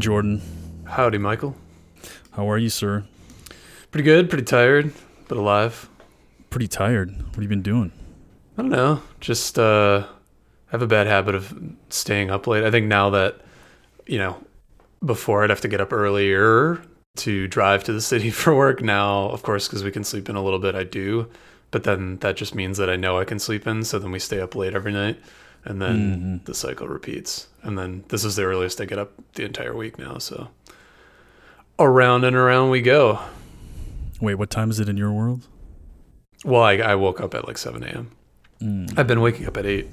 Jordan? Howdy, Michael. How are you, sir? Pretty good, pretty tired, but alive. Pretty tired. What have you been doing? I don't know. Just uh have a bad habit of staying up late. I think now that you know, before I'd have to get up earlier to drive to the city for work. Now, of course, because we can sleep in a little bit, I do. But then that just means that I know I can sleep in. So then we stay up late every night. And then Mm-hmm. the cycle repeats. And then this is the earliest I get up the entire week now. So around and around we go. Wait, what time is it in your world? Well, I, I woke up at like 7 a.m. Mm. I've been waking up at 8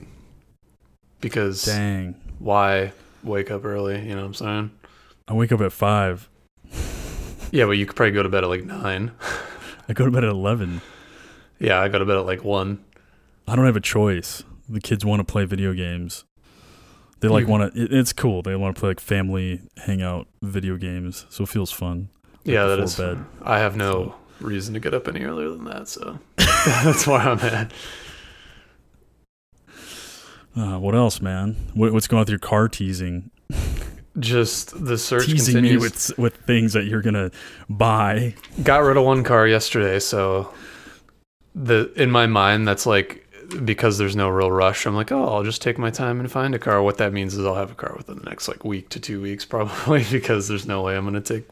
because Dang. why wake up early? You know what I'm saying? I wake up at five. Yeah, but you could probably go to bed at like 9. I go to bed at eleven. Yeah, I go to bed at like 1. I don't have a choice. The kids want to play video games. They like want to. It, it's cool. They want to play like family hangout video games, so it feels fun. like, Yeah, that is. bed. I have no reason to get up any earlier than that, so that's where I'm at. Uh, what else, man? What, what's going on with your car teasing? Just the search Teasing continues. me with with things that you're gonna buy. Got rid of one car yesterday, so the in my mind that's like because there's no real rush. I'm like, oh, I'll just take my time and find a car. What that means is I'll have a car within the next like week to two weeks probably because there's no way I'm gonna take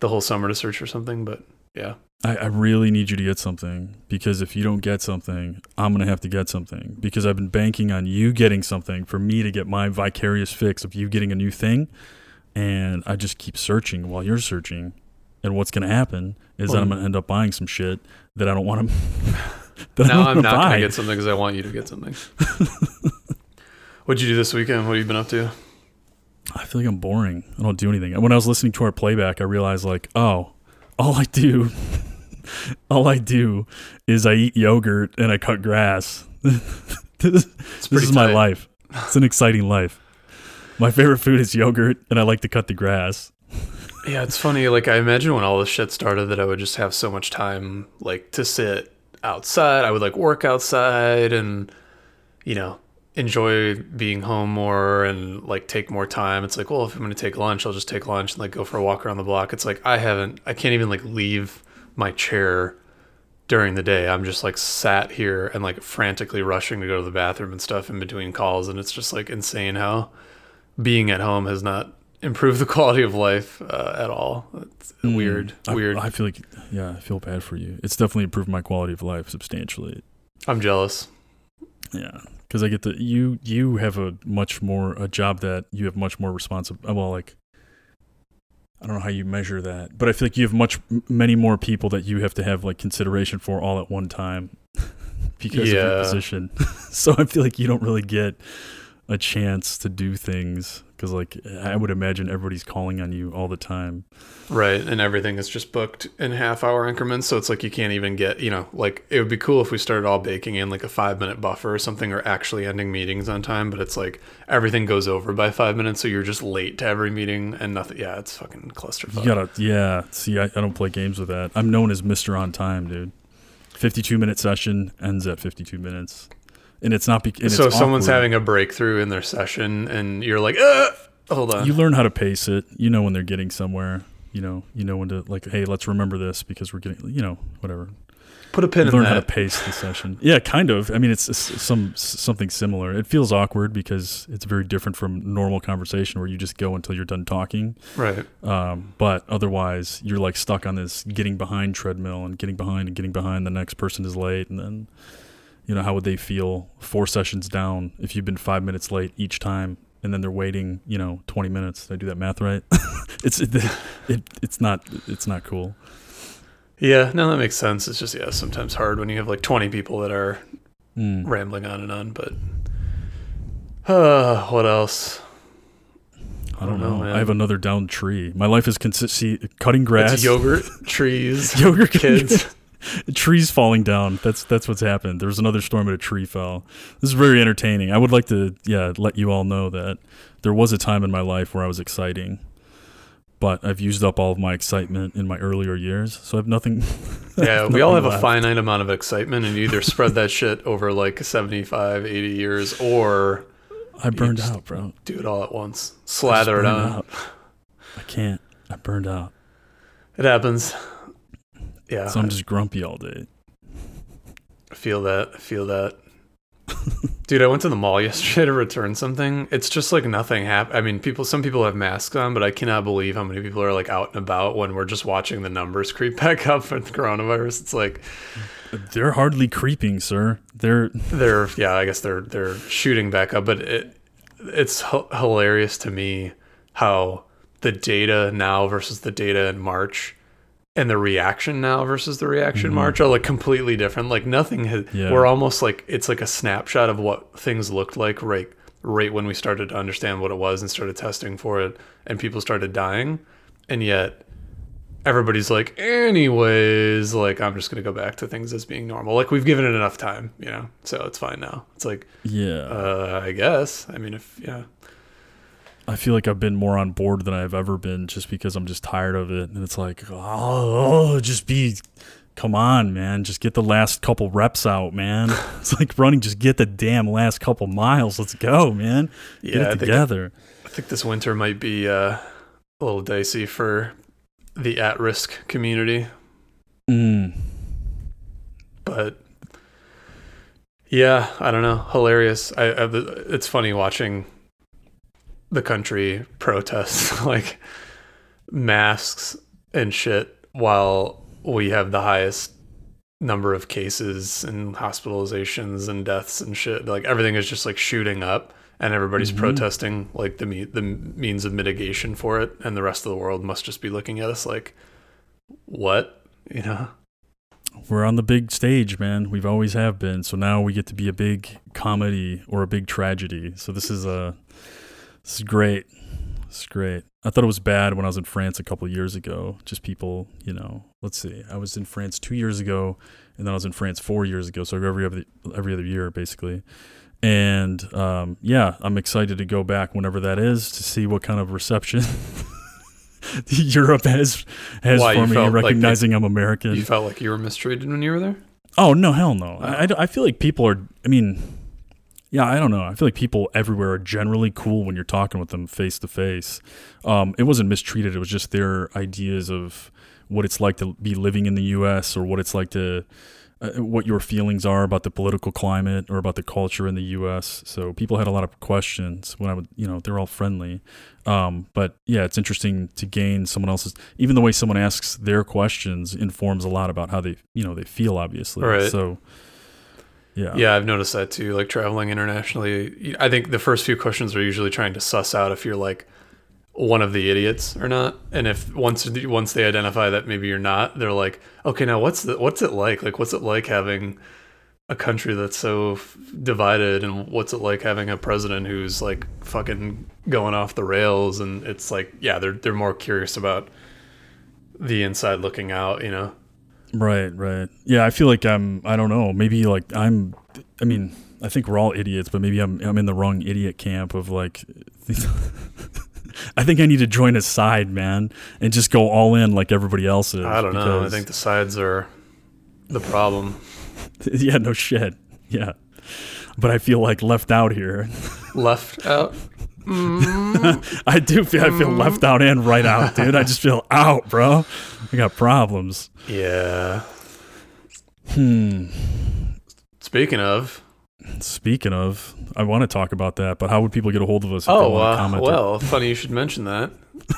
the whole summer to search for something. But yeah, I, I really need you to get something because if you don't get something, I'm gonna have to get something because I've been banking on you getting something for me to get my vicarious fix of you getting a new thing, and I just keep searching while you're searching, and what's gonna happen is that I'm gonna end up buying some shit that I don't want to. that now I'm not buy. gonna get something because I want you to get something. What'd you do this weekend? What have you been up to? I feel like I'm boring. I don't do anything. And when I was listening to our playback, I realized like, oh, all I do, all I do is I eat yogurt and I cut grass. this this is my life. It's an exciting life. My favorite food is yogurt, and I like to cut the grass. Yeah, it's funny. Like I imagine when all this shit started, that I would just have so much time, like to sit outside. I would like work outside, and you know, enjoy being home more, and like take more time. It's like, well, if I'm going to take lunch, I'll just take lunch and like go for a walk around the block. It's like I haven't, I can't even like leave my chair during the day. I'm just like sat here and like frantically rushing to go to the bathroom and stuff in between calls, and it's just like insane how being at home has not improved the quality of life uh, at all. It's weird, I, weird. I feel like, yeah, I feel bad for you. It's definitely improved my quality of life substantially. I'm jealous. Yeah, because I get the you you have a much more a job that you have much more responsive. Uh, well, like I don't know how you measure that, but I feel like you have much many more people that you have to have like consideration for all at one time because of your position. so I feel like you don't really get a chance to do things because like I would imagine everybody's calling on you all the time. Right. And everything is just booked in half hour increments. So it's like you can't even get, you know, like it would be cool if we started all baking in like a five minute buffer or something or actually ending meetings on time. But it's like everything goes over by five minutes. So you're just late to every meeting and nothing. Yeah, it's fucking clusterfuck. You gotta, yeah. See, I, I don't play games with that. I'm known as Mister On Time, dude. 52 minute session ends at 52 minutes, and it's not because so someone's having a breakthrough in their session and you're like, uh, hold on. You learn how to pace it. You know when they're getting somewhere. You know, you know when to like, hey, let's remember this because we're getting, you know, whatever. Put a pin You learn how to pace the session. Yeah, kind of. I mean, it's, it's some something similar. It feels awkward because it's very different from normal conversation where you just go until you're done talking. Right. Um, but otherwise, you're like stuck on this getting behind treadmill and getting behind and getting behind. The next person is late, and then you know how would they feel four sessions down if you've been five minutes late each time, and then they're waiting, you know, 20 minutes. Did I do that math right? it's it, it it's not it's not cool. Yeah, no, that makes sense. It's just yeah, sometimes hard when you have like twenty people that are Mm. rambling on and on. But uh, what else? I don't I don't know, know. I have another down tree. My life is consist cutting grass, It's yogurt, trees, yogurt kids. trees falling down. That's that's what's happened. There was another storm and a tree fell. This is very entertaining. I would like to yeah let you all know that there was a time in my life where I was exciting, but I've used up all of my excitement in my earlier years, so I have nothing. Yeah, we all have nothing a finite amount of excitement, and you either spread that shit over like 75, 80 years, or I burned out, bro. Do it all at once. Slather it on. out. I can't. I burned out. It happens. Yeah. So I'm just grumpy all day. Feel that. Feel that. Dude, I went to the mall yesterday to return something. It's just like nothing happened. I mean, people. Some people have masks on, but I cannot believe how many people are like out and about when we're just watching the numbers creep back up for the coronavirus. It's like They're hardly creeping, sir. They're they're yeah. I guess they're they're shooting back up, but it it's h- hilarious to me how the data now versus the data in March and the reaction now versus the reaction Mhm. March are like completely different. Like nothing has. Yeah. We're almost like it's like a snapshot of what things looked like right right when we started to understand what it was and started testing for it, and people started dying, and yet everybody's like, anyways, like I'm just gonna go back to things as being normal. Like we've given it enough time, you know, so it's fine now. It's like, yeah. uh, I guess. I mean, if yeah, I feel like I've been more on board than I've ever been just because I'm just tired of it. And it's like, oh, oh, just be, come on, man. Just get the last couple reps out, man. it's like running, just get the damn last couple miles. Let's go, man. Get yeah, I it think, together. I think this winter might be uh, a little dicey for the at-risk community, Mm. but yeah, I don't know, hilarious. I, I it's funny watching the country protests like masks and shit while we have the highest number of cases and hospitalizations and deaths and shit like everything is just like shooting up and everybody's Mhm. protesting like the me- the means of mitigation for it and the rest of the world must just be looking at us like what you know We're on the big stage, man. We've always have been. So now we get to be a big comedy or a big tragedy. So this is a this is great. This is great. I thought it was bad when I was in France a couple of years ago. Just people, you know. Let's see. I was in France two years ago, and then I was in France four years ago. So every other every other year, basically. And um, yeah, I'm excited to go back whenever that is to see what kind of reception Europe has has Why, for me, felt like recognizing I'm American. you felt like you were mistreated when you were there Oh no, hell no. I, I, I feel like people are. I mean, yeah, I don't know. I feel like people everywhere are generally cool when you're talking with them face to face. Um, It wasn't mistreated. It was just their ideas of what it's like to be living in the U.S. or what it's like to. Uh, what your feelings are about the political climate or about the culture in the U.S. So people had a lot of questions when I would, you know, they're all friendly. Um, but yeah, it's interesting to gain someone else's. Even the way someone asks their questions informs a lot about how they, you know, they feel. Obviously, Right. so yeah, Yeah, I've noticed that too. Like traveling internationally, I think the first few questions are usually trying to suss out if you're like one of the idiots or not. And if once once they identify that maybe you're not, they're like, okay, now what's the what's it like? Like, what's it like having a country that's so f- divided, and what's it like having a president who's like fucking going off the rails? And it's like, yeah, they're they're more curious about the inside looking out, you know. Right, right. Yeah, I feel like I'm. I don't know. Maybe like I'm. I mean, I think we're all idiots, but maybe I'm. I'm in the wrong idiot camp of like. I think I need to join a side, man, and just go all in like everybody else is. I don't know. I think the sides are the problem. yeah, no shit. Yeah, but I feel like left out here. Left out. I do feel. I feel left out and right out, dude. I just feel out, bro. I got problems. Yeah. Hmm. Speaking of, Speaking of, I want to talk about that, but how would people get a hold of us? Oh uh, well, funny you should mention that.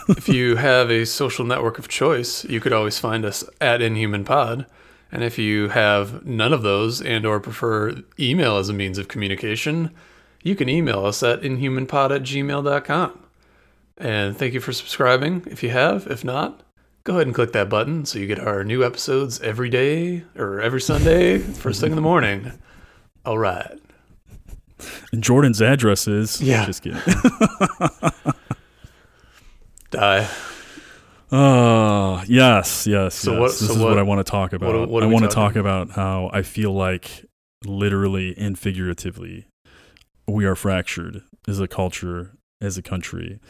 if you have a social network of choice, you could always find us at Inhuman Pod. And if you have none of those and or prefer email as a means of communication, you can email us at inhumanpod at gmail.com. And thank you for subscribing if you have. If not, go ahead and click that button so you get our new episodes every day or every Sunday, first thing in the morning. All right. And Jordan's address is. Yeah. Just kidding. Die. Oh, yes, yes. So yes. what- This so is what, what- I want to talk about. what are I want to talk about how I feel like literally and figuratively we are fractured as a culture, as a country.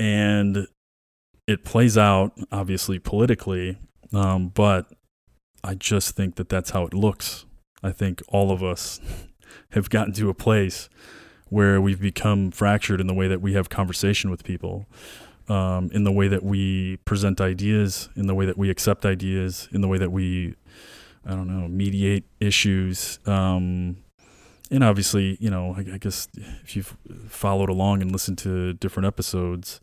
And it plays out, obviously, politically, um, but I just think that that's how it looks. I think all of us have gotten to a place where we've become fractured in the way that we have conversation with people, um, in the way that we present ideas, in the way that we accept ideas, in the way that we, I don't know, mediate issues. Um, and obviously, you know, I, I, guess if you've followed along and listened to different episodes,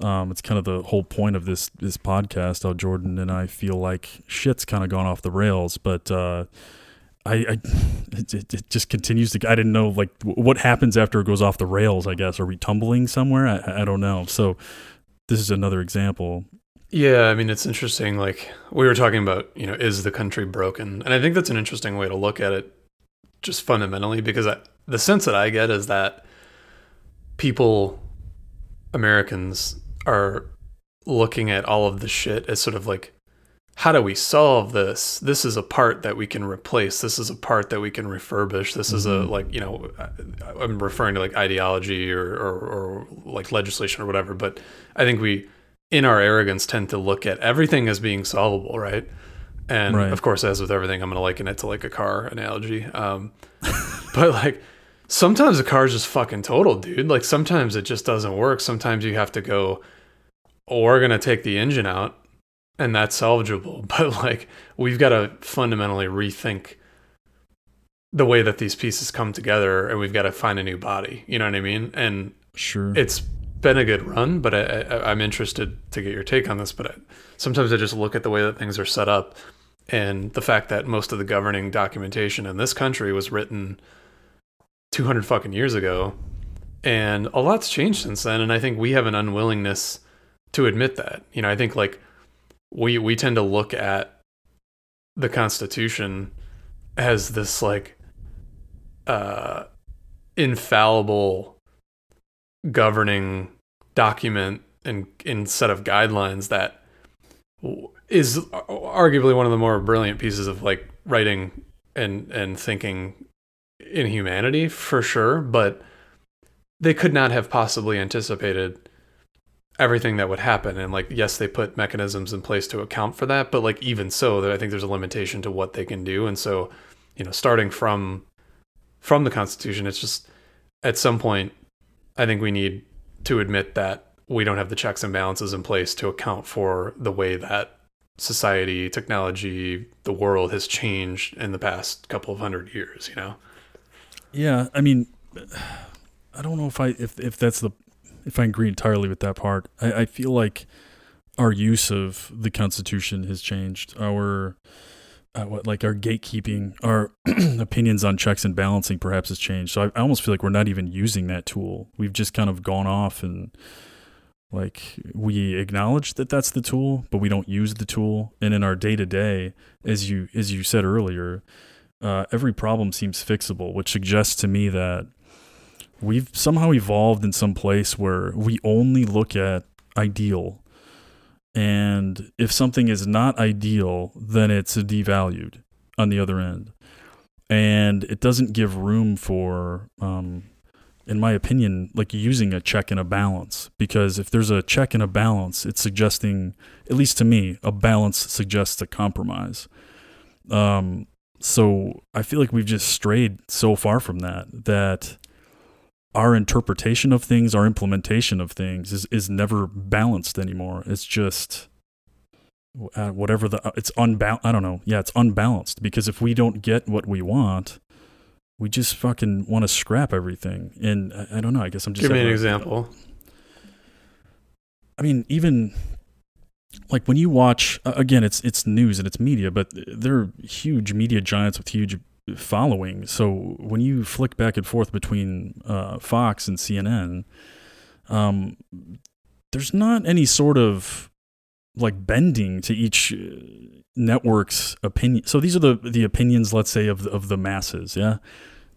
um, it's kind of the whole point of this this podcast. How Jordan and I feel like shit's kind of gone off the rails, but uh, I, I it, it, just continues to. I didn't know like what happens after it goes off the rails. I guess are we tumbling somewhere? I, I don't know. So this is another example. Yeah, I mean it's interesting. Like we were talking about, you know, is the country broken? And I think that's an interesting way to look at it, just fundamentally, because I, the sense that I get is that people, Americans, are looking at all of the shit as sort of like how do we solve this? This is a part that we can replace. This is a part that we can refurbish. This mm-hmm. is a mm-hmm. like you know, I'm referring to like ideology or, or, or like legislation or whatever. But I think we, in our arrogance, tend to look at everything as being solvable, right? And right. of course, as with everything, I'm going to liken it to like a car analogy. Um, but like sometimes a car is just fucking total, dude. Like sometimes it just doesn't work. Sometimes you have to go. Oh, we're going to take the engine out and that's salvageable. But like we've got to fundamentally rethink the way that these pieces come together, and we've got to find a new body. You know what I mean? And sure, it's been a good run, but I, am interested to get your take on this. But I, sometimes I just look at the way that things are set up, and the fact that most of the governing documentation in this country was written 200 fucking years ago, and a lot's changed since then. And I think we have an unwillingness to admit that. You know, I think like we we tend to look at the Constitution as this like uh, infallible governing document and, and set of guidelines that is arguably one of the more brilliant pieces of like writing and and thinking in humanity for sure but they could not have possibly anticipated everything that would happen. And like yes they put mechanisms in place to account for that but like even so that i think there's a limitation to what they can do. And so you know starting from from the constitution it's just at some point i think we need to admit that we don't have the checks and balances in place to account for the way that society technology the world has changed in the past couple of hundred years you know yeah i mean i don't know if i if if that's the if I agree entirely with that part. I, I feel like our use of the Constitution has changed. Our uh, what like our gatekeeping, our opinions on checks and balancing perhaps has changed. So I, I almost feel like we're not even using that tool. We've just kind of gone off and like we acknowledge that that's the tool, but we don't use the tool. And in our day to day, as you as you said earlier, uh, every problem seems fixable, which suggests to me that we've somehow evolved in some place where we only look at ideal. And if something is not ideal, then it's devalued on the other end. And it doesn't give room for, um, in my opinion, like using a check and a balance. Because if there's a check and a balance, it's suggesting, at least to me, a balance suggests a compromise. Um, so I feel like we've just strayed so far from that that our interpretation of things, our implementation of things is, is never balanced anymore. It's just uh, whatever the, uh, it's unbalanced. I don't know. Yeah, it's unbalanced because if we don't get what we want, we just fucking want to scrap everything. And I, I, don't know. I guess I'm just. Give me an example. I mean, even like when you watch again, it's it's news and it's media, but they're huge media giants with huge following. So when you flick back and forth between uh, Fox and CNN, um, there's not any sort of like bending to each uh, network's opinion. So these are the the opinions, let's say, of the, of the masses. Yeah,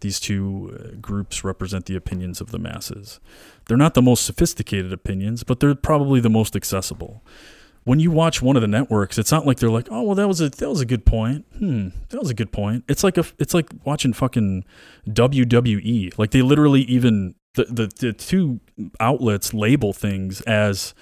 these two uh, groups represent the opinions of the masses. They're not the most sophisticated opinions, but they're probably the most accessible when you watch one of the networks, it's not like they're like, oh well, that was a that was a good point. Hmm, that was a good point. It's like a it's like watching fucking WWE. Like they literally even the the, the two outlets label things as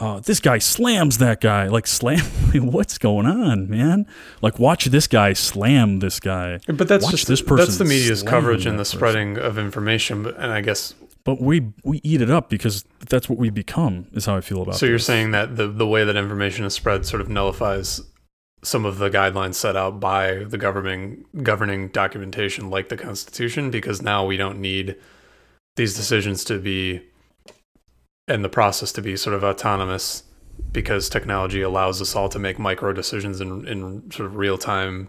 uh, this guy slams that guy. Like slam, what's going on, man? Like watch this guy slam this guy. But that's Watch just this that's the media's coverage and the person. spreading of information. But and I guess But we we eat it up because that's what we become. Is how I feel about. It. So. You're saying that the the way that information is spread sort of nullifies some of the guidelines set out by the governing governing documentation, like the Constitution, because now we don't need these decisions to be and the process to be sort of autonomous because technology allows us all to make micro decisions in, in sort of real time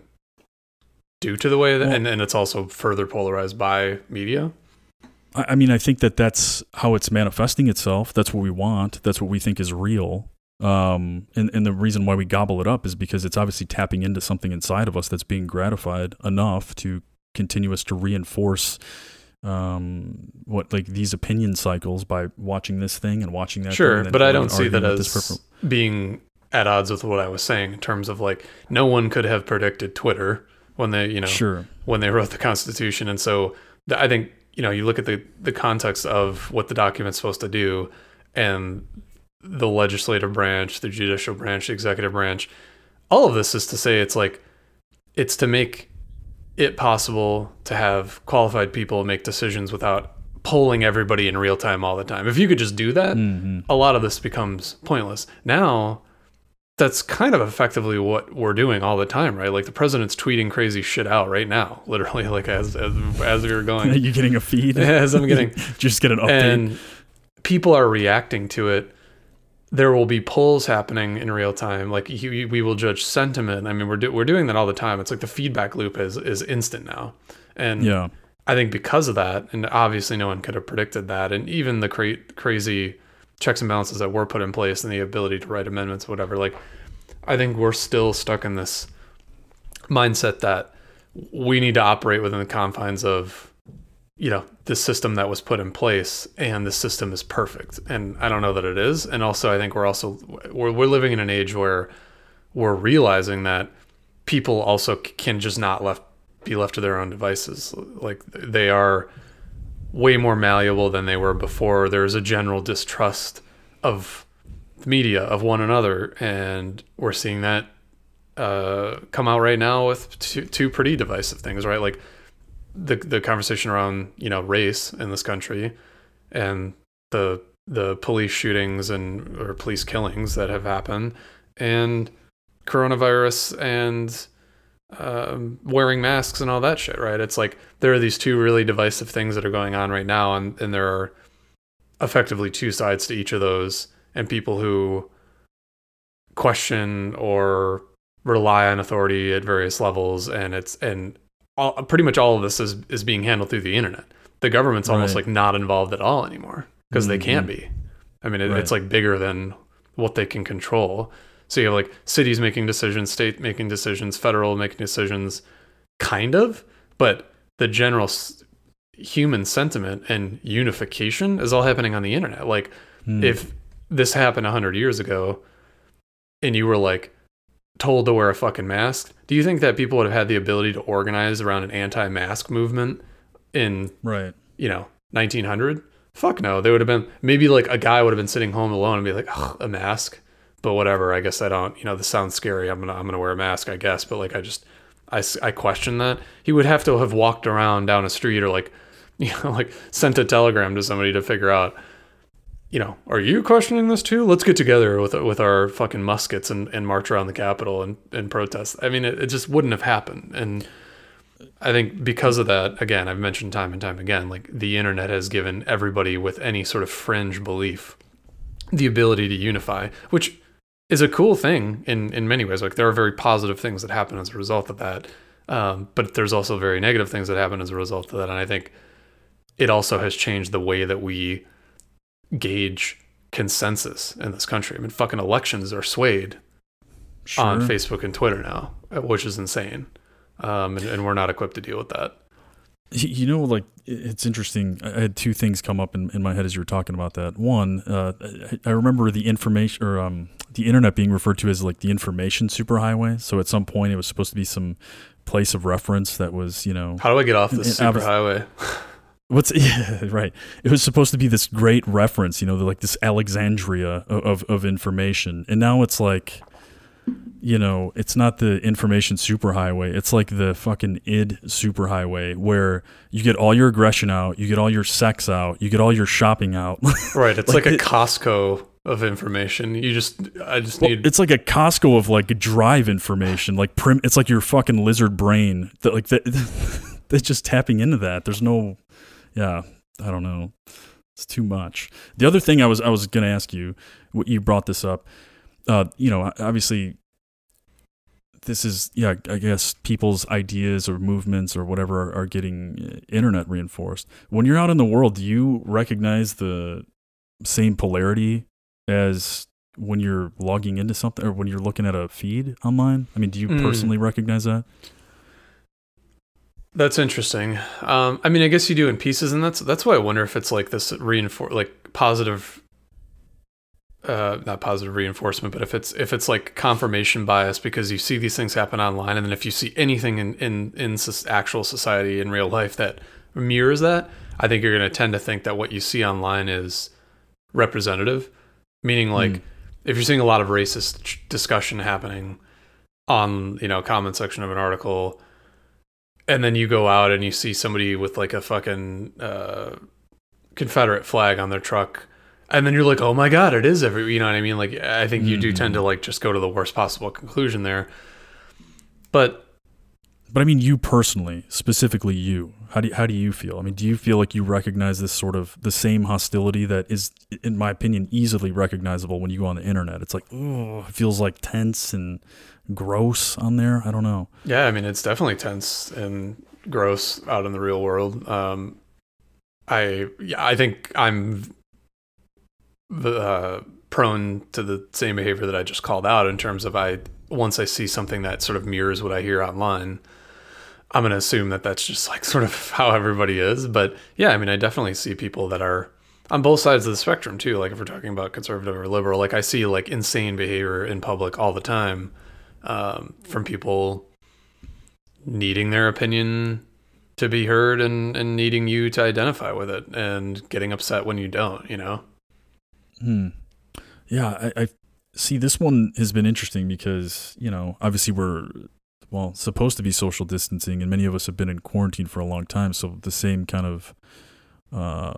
due to the way that Well- and, and it's also further polarized by media I, mean, I think that that's how it's manifesting itself. That's what we want. That's what we think is real. Um, and, and the reason why we gobble it up is because it's obviously tapping into something inside of us that's being gratified enough to continue us to reinforce um, what like these opinion cycles by watching this thing and watching that. sure and but i don't see that as being at odds with what i was saying in terms of like no one could have predicted twitter when they you know Sure. when they wrote the Constitution. And so I think, you know, you look at the, the context of what the document's supposed to do and the legislative branch, the judicial branch, the executive branch, all of this is to say it's like, it's to make it possible to have qualified people make decisions without polling everybody in real time all the time. If you could just do that, Mhm. a lot of this becomes pointless. Now, that's kind of effectively what we're doing all the time, right? Like the president's tweeting crazy shit out right now, literally, like as as, as we were Are going, you getting a feed? as I'm getting, Just get an update. and people are reacting to it. There will be polls happening in real time. Like he, we will judge sentiment. I mean, we're do, we're doing that all the time. It's like the feedback loop is is instant now, and yeah. I think because of that, and obviously no one could have predicted that, and even the cra- crazy checks and balances that were put in place and the ability to write amendments, whatever, like I think we're still stuck in this mindset that we need to operate within the confines of, you know, the system that was put in place, and the system is perfect, and I don't know that it is, and also I think we're also we're we're living in an age where we're realizing that people also can just not left be left to their own devices. Like they are way more malleable than they were before. There's a general distrust of the media, of one another, and we're seeing that uh, come out right now with two, two pretty divisive things, right? Like the the conversation around you know race in this country, and the the police shootings and or police killings that have happened, and coronavirus and um, wearing masks and all that shit, right? It's like there are these two really divisive things that are going on right now, and, and there are effectively two sides to each of those, and people who question or rely on authority at various levels, and it's and all, pretty much all of this is is being handled through the internet. The government's almost Right. like not involved at all anymore because they can't Mhm. be. I mean, it, Right. it's like bigger than what they can control. So you have like cities making decisions, state making decisions, federal making decisions, kind of, but the general s- human sentiment and unification is all happening on the internet. Like Hmm. if this happened 100 years ago and you were like told to wear a fucking mask, do you think that people would have had the ability to organize around an anti-mask movement in right. you know, 1900? Fuck no. They would have been maybe like a guy would have been sitting home alone and be like, "Ugh, a mask, but whatever. I guess I don't. You know, this sounds scary. I'm gonna I'm gonna wear a mask, I guess. But like, I just I, I question that he would have to have walked around down a street or like, you know, like sent a telegram to somebody to figure out. You know, are you questioning this too? Let's get together with with our fucking muskets and, and march around the Capitol and, and protest. I mean, it, it just wouldn't have happened. And I think because of that, again, I've mentioned time and time again, like the internet has given everybody with any sort of fringe belief the ability to unify, which is a cool thing in, in many ways. Like there are very positive things that happen as a result of that. Um, but there's also very negative things that happen as a result of that. And I think it also has changed the way that we gauge consensus in this country. I mean, fucking elections are swayed Sure. on Facebook and Twitter now, uh, which is insane. Um, and, and we're not equipped to deal with that. You know, like it's interesting. I had two things come up in, in my head as you were talking about that. One, uh, I- remember the information or um, the internet being referred to as like the information superhighway. So at some point, it was supposed to be some place of reference that was, you know, How do I get off this superhighway? What's yeah right? It was supposed to be this great reference, you know, like this Alexandria of, of, information, and now it's like, you know, it's not the information superhighway. It's like the fucking id superhighway where you get all your aggression out, you get all your sex out, you get all your shopping out. Right. It's like, Like a it- Costco of information. You just, I just Well, need. it's like a Costco of like drive information, like prim. It's like your fucking lizard brain that like that. That's just tapping into that. There's no, yeah, I don't know. It's too much. The other thing I was I was gonna ask you, what you brought this up. Uh, you know, obviously, this is yeah. I guess people's ideas or movements or whatever are, are getting uh, internet reinforced. When you're out in the world, do you recognize the same polarity as when you're logging into something or when you're looking at a feed online? I mean, do you Mm. personally recognize that? That's interesting. Um, I mean, I guess you do in pieces, and that's that's why I wonder if it's like this reinfor like positive, uh, not positive reinforcement, but if it's if it's like confirmation bias because you see these things happen online, and then if you see anything in in in actual society in real life that mirrors that, I think you're going to tend to think that what you see online is representative, meaning like Mm. if you're seeing a lot of racist discussion happening on you know comment section of an article and then you go out and you see somebody with like a fucking uh, confederate flag on their truck and then you're like oh my god it is every you know what i mean like i think you do tend to like just go to the worst possible conclusion there but But I mean, you personally, specifically you. How do you, how do you feel? I mean, do you feel like you recognize this sort of the same hostility that is, in my opinion, easily recognizable when you go on the internet? It's like, oh, it feels like tense and gross on there. I don't know. yeah i mean it's definitely tense and gross out in the real world um i yeah, i think i'm uh, prone to the same behavior that i just called out in terms of i once i see something that sort of mirrors what i hear online i'm going to assume that that's just like sort of how everybody is but yeah i mean i definitely see people that are on both sides of the spectrum too like if we're talking about conservative or liberal like i see like insane behavior in public all the time um, from people needing their opinion to be heard and, and needing you to identify with it and getting upset when you don't, you know? Hmm. Yeah, I, I see. This one has been interesting because you know, obviously we're well supposed to be social distancing, and many of us have been in quarantine for a long time. So the same kind of uh,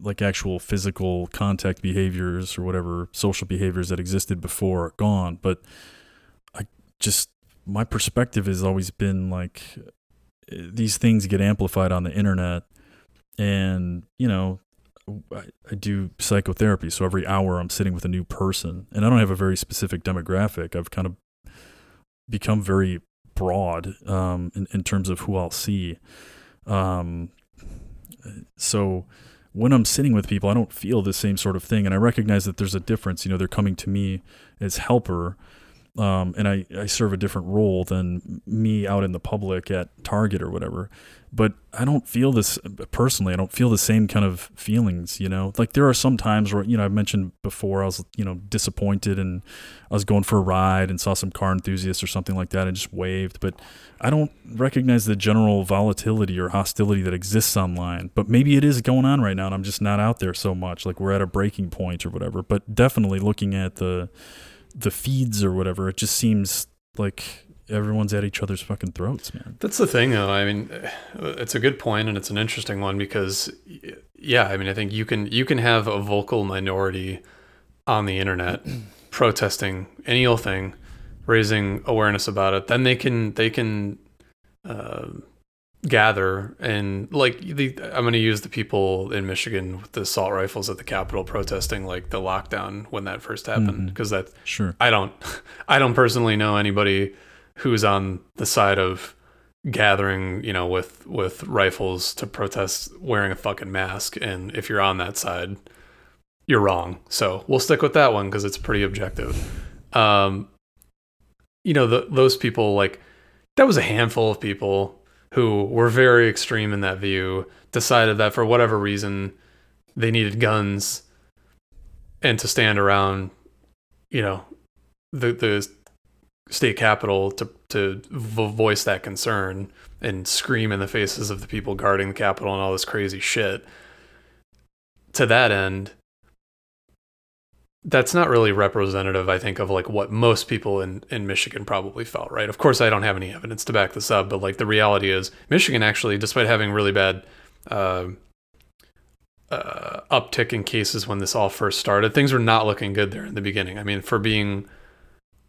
like actual physical contact behaviors or whatever social behaviors that existed before are gone. But just my perspective has always been like these things get amplified on the internet, and you know I, I do psychotherapy, so every hour I'm sitting with a new person, and I don't have a very specific demographic. I've kind of become very broad um, in, in terms of who I'll see. Um, so when I'm sitting with people, I don't feel the same sort of thing, and I recognize that there's a difference. You know, they're coming to me as helper, um, and I, I serve a different role than me out in the public at Target or whatever. But I don't feel this personally. I don't feel the same kind of feelings, you know. Like there are some times where, you know, I've mentioned before I was, you know, disappointed and I was going for a ride and saw some car enthusiasts or something like that and just waved. But I don't recognize the general volatility or hostility that exists online. But maybe it is going on right now and I'm just not out there so much. Like we're at a breaking point or whatever. But definitely looking at the the feeds or whatever, it just seems like everyone's at each other's fucking throats, man. That's the thing, though. I mean, it's a good point and it's an interesting one because, yeah, I mean, I think you can you can have a vocal minority on the internet protesting any old thing, raising awareness about it. Then they can they can uh, gather and like the I'm going to use the people in Michigan with the assault rifles at the Capitol protesting like the lockdown when that first happened because that Sure. I don't I don't personally know anybody who's on the side of gathering, you know, with with rifles to protest wearing a fucking mask and if you're on that side, you're wrong. So, we'll stick with that one cuz it's pretty objective. Um you know, the, those people like that was a handful of people who were very extreme in that view, decided that for whatever reason they needed guns and to stand around, you know, the the state capitol to to vo- voice that concern and scream in the faces of the people guarding the Capitol and all this crazy shit. To that end, that's not really representative, I think, of like what most people in, in Michigan probably felt, right? Of course, I don't have any evidence to back this up, but like the reality is, Michigan actually, despite having really bad uh, uh, uptick in cases when this all first started, things were not looking good there in the beginning. I mean, for being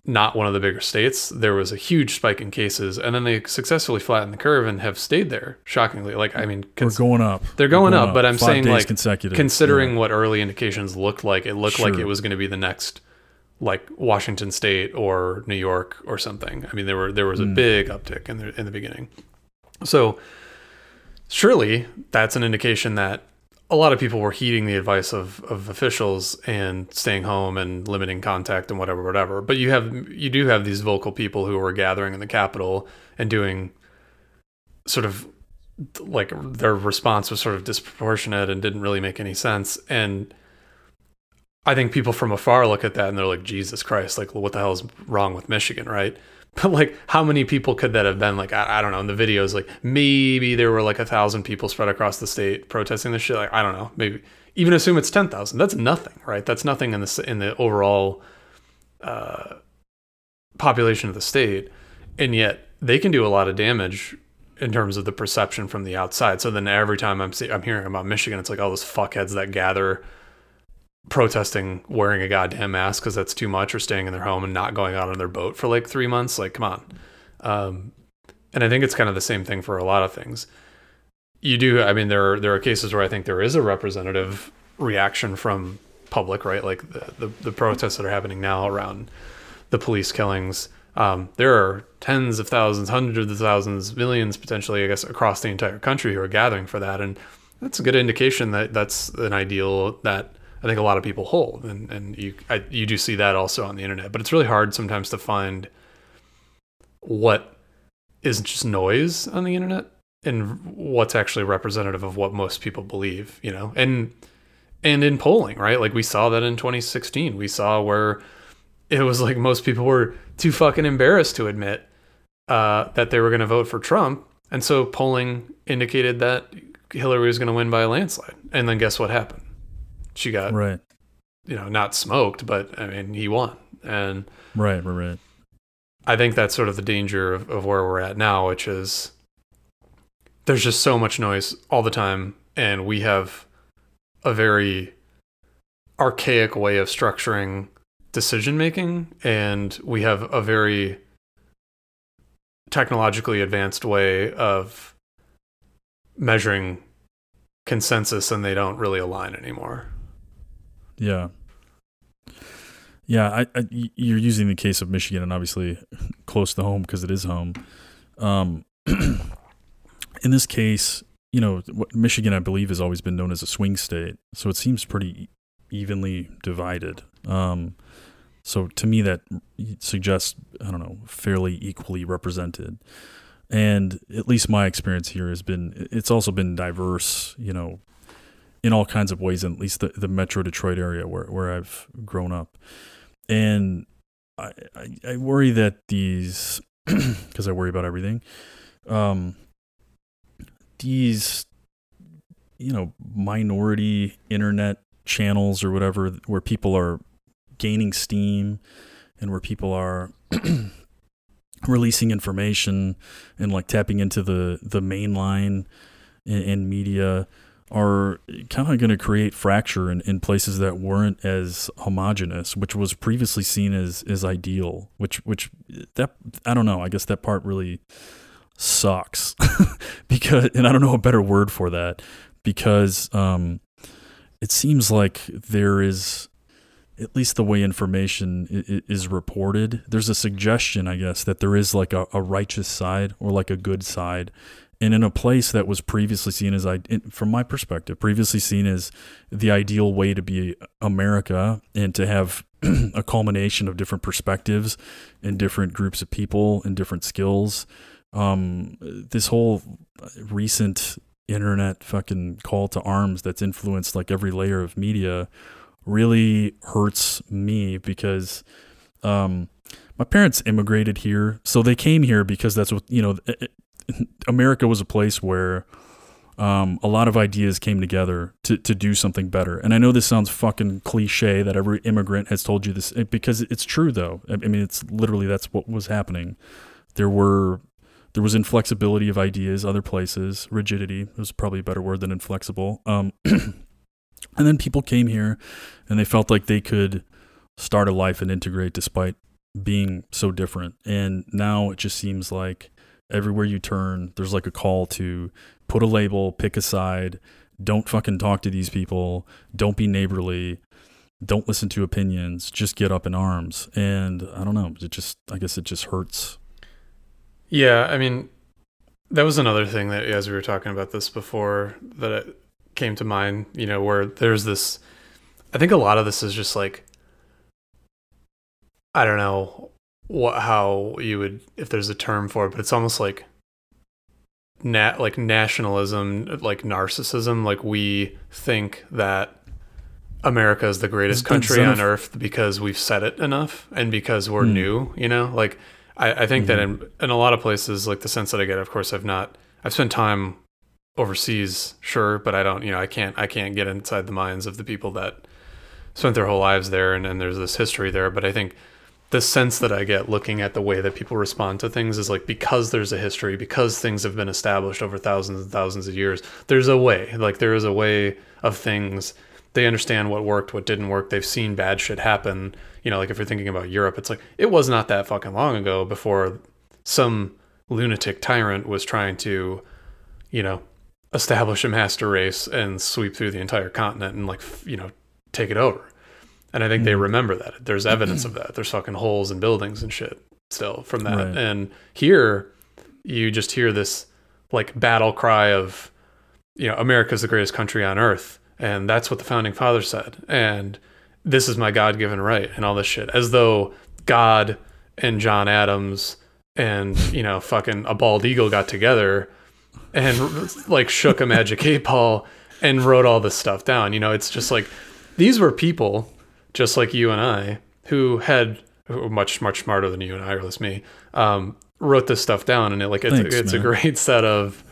not one of the bigger states, there was a huge spike in cases, and then they successfully flattened the curve and have stayed there. Shockingly, like I mean, cons- we're going up. They're going, going up, up, but I'm Five saying like consecutive. considering yeah. what early indications looked like, it looked sure. like it was going to be the next, like Washington State or New York or something. I mean, there were there was a mm. big uptick in the in the beginning, so surely that's an indication that a lot of people were heeding the advice of, of officials and staying home and limiting contact and whatever, whatever. But you have you do have these vocal people who were gathering in the Capitol and doing sort of like their response was sort of disproportionate and didn't really make any sense. And I think people from afar look at that and they're like, Jesus Christ, like what the hell is wrong with Michigan, right? But like, how many people could that have been? Like, I, I, don't know. In the videos, like maybe there were like a thousand people spread across the state protesting this shit. Like, I don't know. Maybe even assume it's ten thousand. That's nothing, right? That's nothing in the in the overall uh, population of the state, and yet they can do a lot of damage in terms of the perception from the outside. So then every time I'm see, I'm hearing about Michigan, it's like all those fuckheads that gather protesting wearing a goddamn mask because that's too much or staying in their home and not going out on their boat for like three months? Like come on. Um, and i think it's kind of the same thing for a lot of things. You do i mean there are there are cases where i think there is a representative reaction from public right? Like the the, the protests that are happening now around the police killings. Um, there are tens of thousands hundreds of thousands millions potentially i guess across the entire country who are gathering for that. And that's a good indication that that's an ideal that I think a lot of people hold, and and you I, you do see that also on the internet. But it's really hard sometimes to find what is just noise on the internet and what's actually representative of what most people believe. You know, and and in polling, right? Like we saw that in 2016. We saw where it was like most people were too fucking embarrassed to admit uh, that they were going to vote for Trump, and so polling indicated that Hillary was going to win by a landslide. And then guess what happened? She got right. you know not smoked but i mean he won. And right right right. I think that's sort of the danger of, of where we're at now which is there's just so much noise all the time. And we have a very archaic way of structuring decision making and we have a very technologically advanced way of measuring consensus and they don't really align anymore yeah. Yeah, I, I, you're using the case of Michigan, and obviously close to home because it is home. Um, in this case, you know, Michigan, I believe, has always been known as a swing state, so it seems pretty evenly divided. Um, so to me, that suggests I don't know, fairly equally represented. And at least my experience here has been, it's also been diverse. You know, in all kinds of ways, at least the, the Metro Detroit area where, where I've grown up. And I, I, I worry that these, because I worry about everything, um, these, you know, minority internet channels or whatever, where people are gaining steam and where people are releasing information and like tapping into the, the main line in, in media are kind of going to create fracture in, in places that weren't as homogenous, which was previously seen as as ideal. Which which that I don't know. I guess that part really sucks because, and I don't know a better word for that because um, it seems like there is at least the way information is reported, there's a suggestion, I guess, that there is like a, a righteous side or like a good side and in a place that was previously seen as from my perspective previously seen as the ideal way to be america and to have a culmination of different perspectives and different groups of people and different skills. Um, this whole recent internet fucking call to arms that's influenced like every layer of media really hurts me because um, my parents immigrated here so they came here because that's what you know America was a place where um, a lot of ideas came together to, to do something better. And I know this sounds fucking cliche that every immigrant has told you this eh, because it's true though. I mean, it's literally that's what was happening. There were there was inflexibility of ideas other places, rigidity was probably a better word than inflexible. Um, and then people came here and they felt like they could start a life and integrate despite being so different. And now it just seems like everywhere you turn, there's like a call to put a label, pick a side, don't fucking talk to these people, don't be neighborly, don't listen to opinions, just get up in arms. And I don't know, it just, I guess it just hurts. Yeah, I mean, that was another thing that as we were talking about this before that came to mind, you know, where there's this, I think a lot of this is just like, I don't know what, how you would, if there's a term for it, but it's almost like nat like nationalism, like narcissism. Like we think that America is the greatest country on earth because we've said it enough and because we're mm. new. You know, like I, I think mm-hmm. that in in a lot of places, like the sense that I get, of course, I've not I've spent time overseas, sure, but I don't. You know, I can't I can't get inside the minds of the people that spent their whole lives there and, and there's this history there. But I think the sense that I get looking at the way that people respond to things is like because there's a history, because things have been established over thousands and thousands of years, there's a way. Like there is a way of things. They understand what worked, what didn't work. They've seen bad shit happen. You know, like if you're thinking about Europe, it's like it was not that fucking long ago before some lunatic tyrant was trying to, you know, establish a master race and sweep through the entire continent and like, you know, take it over and I think mm. they remember that. There's evidence of that. There's fucking holes in buildings and shit still from that. Right. And here, you just hear this like battle cry of, you know, America's the greatest country on earth, and that's what the founding fathers said, and this is my God-given right, and all this shit, as though God and John Adams and you know fucking a bald eagle got together and like shook a magic eight ball and wrote all this stuff down. You know, it's just like these were people just like you and I, who had who much much smarter than you and I, or at least me, um, wrote this stuff down, and it like it's, Thanks, it's a great set of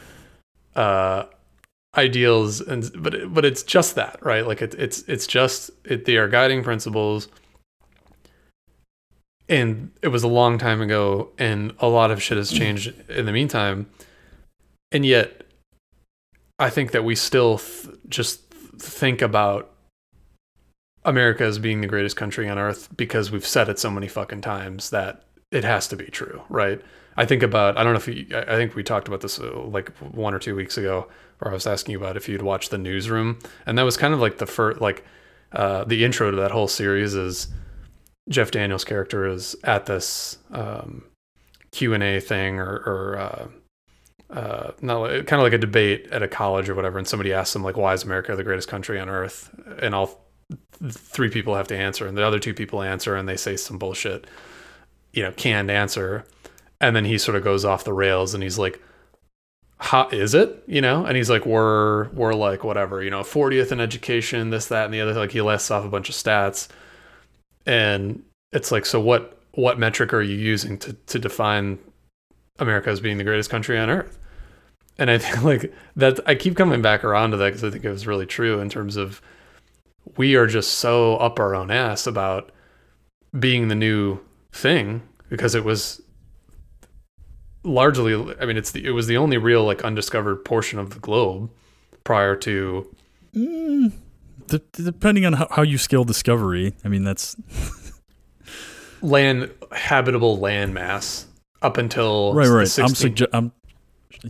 uh, ideals, and but but it's just that, right? Like it, it's it's just it, they are guiding principles. And it was a long time ago, and a lot of shit has changed in the meantime. And yet, I think that we still th- just think about America as being the greatest country on earth because we've said it so many fucking times that it has to be true, right? I think about I don't know if you, I think we talked about this uh, like one or two weeks ago, where I was asking you about if you'd watched the newsroom, and that was kind of like the first like uh, the intro to that whole series is Jeff Daniels' character is at this um, Q and A thing or, or uh, uh, not kind of like a debate at a college or whatever, and somebody asks him like, "Why is America the greatest country on earth?" And all three people have to answer and the other two people answer and they say some bullshit you know canned answer. And then he sort of goes off the rails and he's like how is it? You know? And he's like we're we're like whatever you know 40th in education this that and the other. Like he lists off a bunch of stats. And it's like so what what metric are you using to to define america as being the greatest country on earth? And i think like that i keep coming back around to that because i think it was really true in terms of we are just so up our own ass about being the new thing because it was largely i mean it's the, it was the only real like undiscovered portion of the globe prior to mm, d- depending on how, how you scale discovery i mean that's land habitable land mass up until right right. 16- I'm, suge- I'm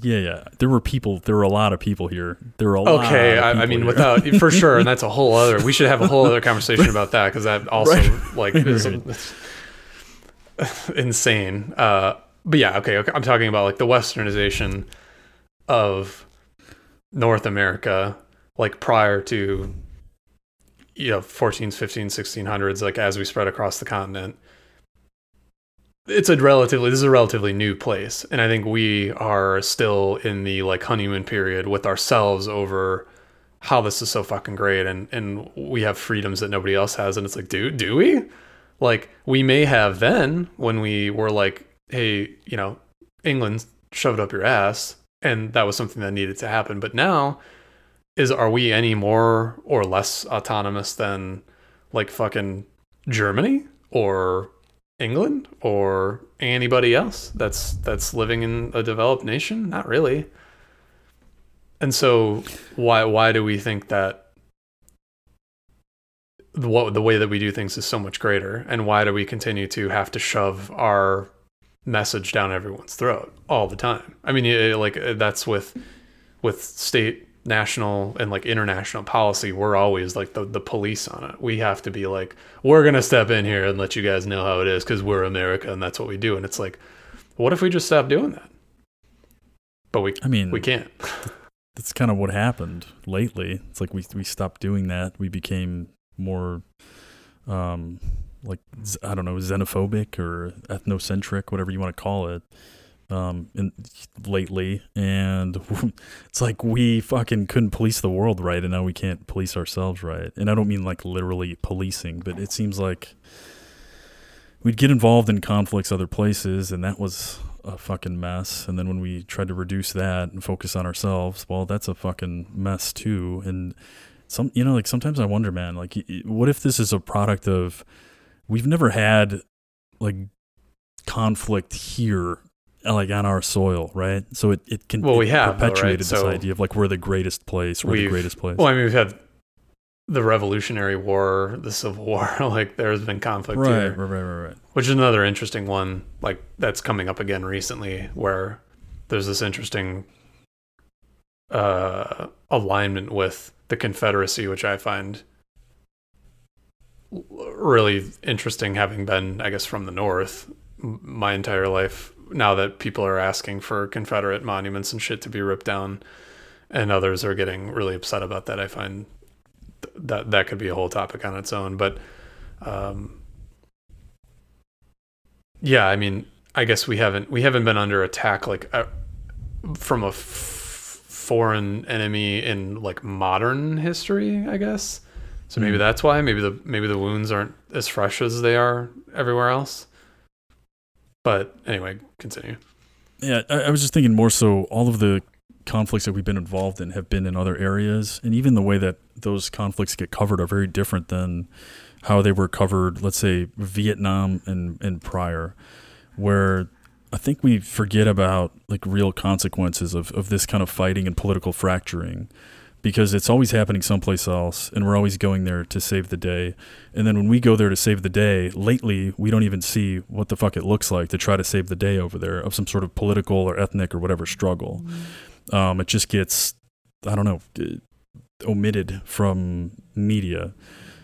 yeah, yeah. There were people. There were a lot of people here. There were a okay, lot. Okay, I, mean, here. without for sure, and that's a whole other. We should have a whole other conversation about that because that also right. like is insane. Uh, but yeah, okay, okay. I'm talking about like the westernization of North America, like prior to you know 14s, 15s, 1600s, like as we spread across the continent it's a relatively this is a relatively new place and i think we are still in the like honeymoon period with ourselves over how this is so fucking great and and we have freedoms that nobody else has and it's like do do we like we may have then when we were like hey you know england shoved up your ass, and that was something that needed to happen. But now, is are we any more or less autonomous than like fucking Germany or England or anybody else that's that's living in a developed nation? Not really. And so why why do we think that what the way that we do things is so much greater and why do we continue to have to shove our message down everyone's throat all the time? I mean it, like uh, that's with with state national and like international policy we're always like the, the police on it we have to be like we're gonna step in here and let you guys know how it is because we're america and that's what we do and it's like what if we just stop doing that but we I mean, we can't that's kind of what happened lately. It's like we we stopped doing that. We became more, um, like I don't know, xenophobic or ethnocentric, whatever you want to call it. Um, in lately, and it's like we fucking couldn't police the world right, and now we can't police ourselves right. And I don't mean like literally policing, but it seems like we'd get involved in conflicts other places, and that was a fucking mess. And then when we tried to reduce that and focus on ourselves, well, that's a fucking mess too. And some, you know, like sometimes I wonder, man, like, what if this is a product of we've never had like conflict here, like on our soil, right? So it, it can Well, we have, though, right? perpetuated this So idea of like we're the greatest place, we're the greatest place. well i mean we've had the revolutionary war the civil war like there's been conflict right, here right, right, right, right. which is another interesting one like that's coming up again recently where there's this interesting uh alignment with the confederacy which i find really interesting having been i guess from the north my entire life now that people are asking for confederate monuments and shit to be ripped down and others are getting really upset about that i find th- that that could be a whole topic on its own but um yeah, I mean, I guess we haven't we haven't been under attack like uh, from a f- foreign enemy in like modern history, I guess. So maybe Hmm. that's why. Maybe the maybe the wounds aren't as fresh as they are everywhere else. But anyway, continue. Yeah, I, I was just thinking more so all of the conflicts that we've been involved in have been in other areas, and even the way that those conflicts get covered are very different than how they were covered, let's say Vietnam and, and prior, where I think we forget about like real consequences of, of this kind of fighting and political fracturing because it's always happening someplace else and we're always going there to save the day. And then when we go there to save the day, lately we don't even see what the fuck it looks like to try to save the day over there of some sort of political or ethnic or whatever struggle. Um, it just gets, I don't know, omitted from media.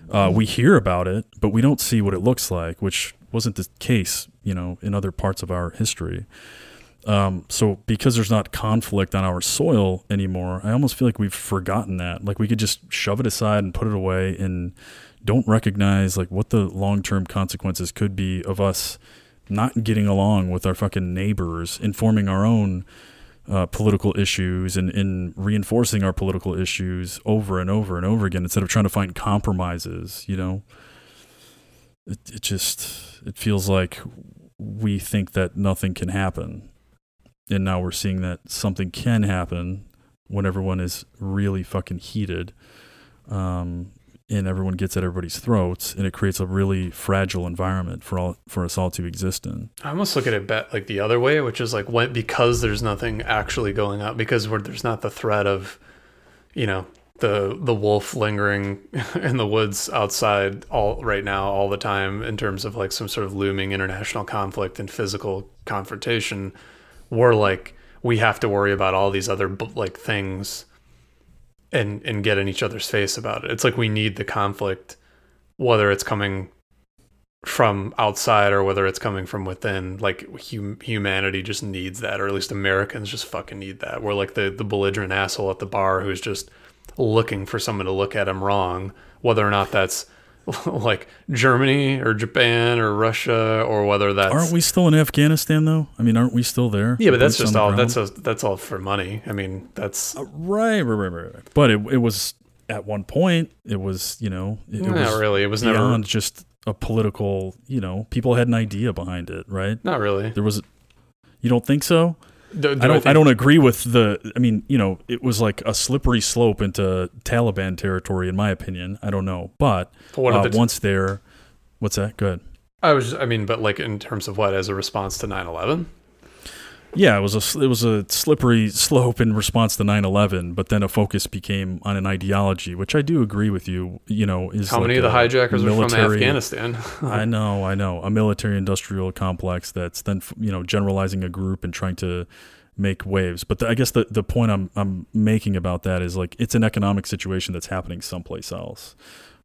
Uh, we hear about it, but we don't see what it looks like, which wasn't the case, you know, in other parts of our history. Um, so because there's not conflict on our soil anymore, I almost feel like we've forgotten that. Like we could just shove it aside and put it away and don't recognize like what the long-term consequences could be of us not getting along with our fucking neighbors, informing our own uh, political issues and, and reinforcing our political issues over and over and over again instead of trying to find compromises, you know? It, it just, it feels like we think that nothing can happen. And now we're seeing that something can happen when everyone is really fucking heated. Um, and everyone gets at everybody's throats, and it creates a really fragile environment for all for us all to exist in. I almost look at it bet like the other way, which is like when because there's nothing actually going on because there's not the threat of, you know, the the wolf lingering in the woods outside all right now all the time in terms of like some sort of looming international conflict and physical confrontation. We're like we have to worry about all these other like things and and get in each other's face about it. It's like we need the conflict whether it's coming from outside or whether it's coming from within like hum- humanity just needs that or at least americans just fucking need that we're like the, the belligerent asshole at the bar who's just looking for someone to look at him wrong whether or not that's like germany or japan or russia or whether that's Aren't we still in Afghanistan though? I mean, aren't we still there? yeah but that's just all the that's a, that's all for money i mean that's Uh, right, right, right, right. But it it was at one point it was you know it, it not was really it was beyond never just a political you know people had an idea behind it right not really there was you don't think so Do, do I don't. I, think- don't agree with the. I mean, you know, it was like a slippery slope into Taliban territory, in my opinion. I don't know, but uh, if it's, once there, what's that? Good. I was. I mean, but like in terms of what as a response to 9/11. Yeah, it was a it was a slippery slope in response to 9/11, but then a focus became on an ideology, which I do agree with you. You know, is How like many of the hijackers are from military- Afghanistan? I know, I know, a military-industrial complex that's then you know generalizing a group and trying to make waves. But the, I guess the the point I'm I'm making about that is like it's an economic situation that's happening someplace else,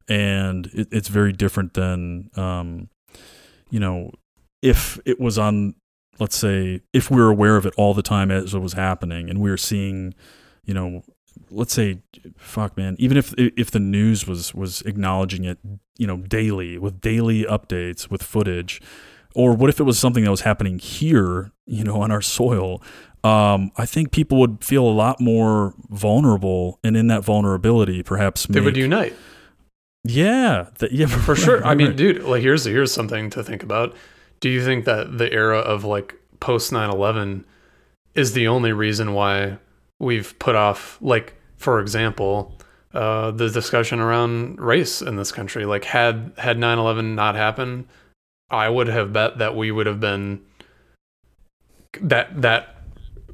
and it, it's very different than um, you know if it was on let's say if we were aware of it all the time as it was happening and we were seeing you know let's say fuck man even if if the news was was acknowledging it you know daily with daily updates with footage or what if it was something that was happening here you know on our soil um, I think people would feel a lot more vulnerable, and in that vulnerability, perhaps they would unite yeah, th- yeah, for sure. I mean, dude, like here's here's something to think about. Do you think that the era of like post 9/11 is the only reason why we've put off like for example, uh, the discussion around race in this country. Like had had 9/11 not happened, I would have bet that we would have been that that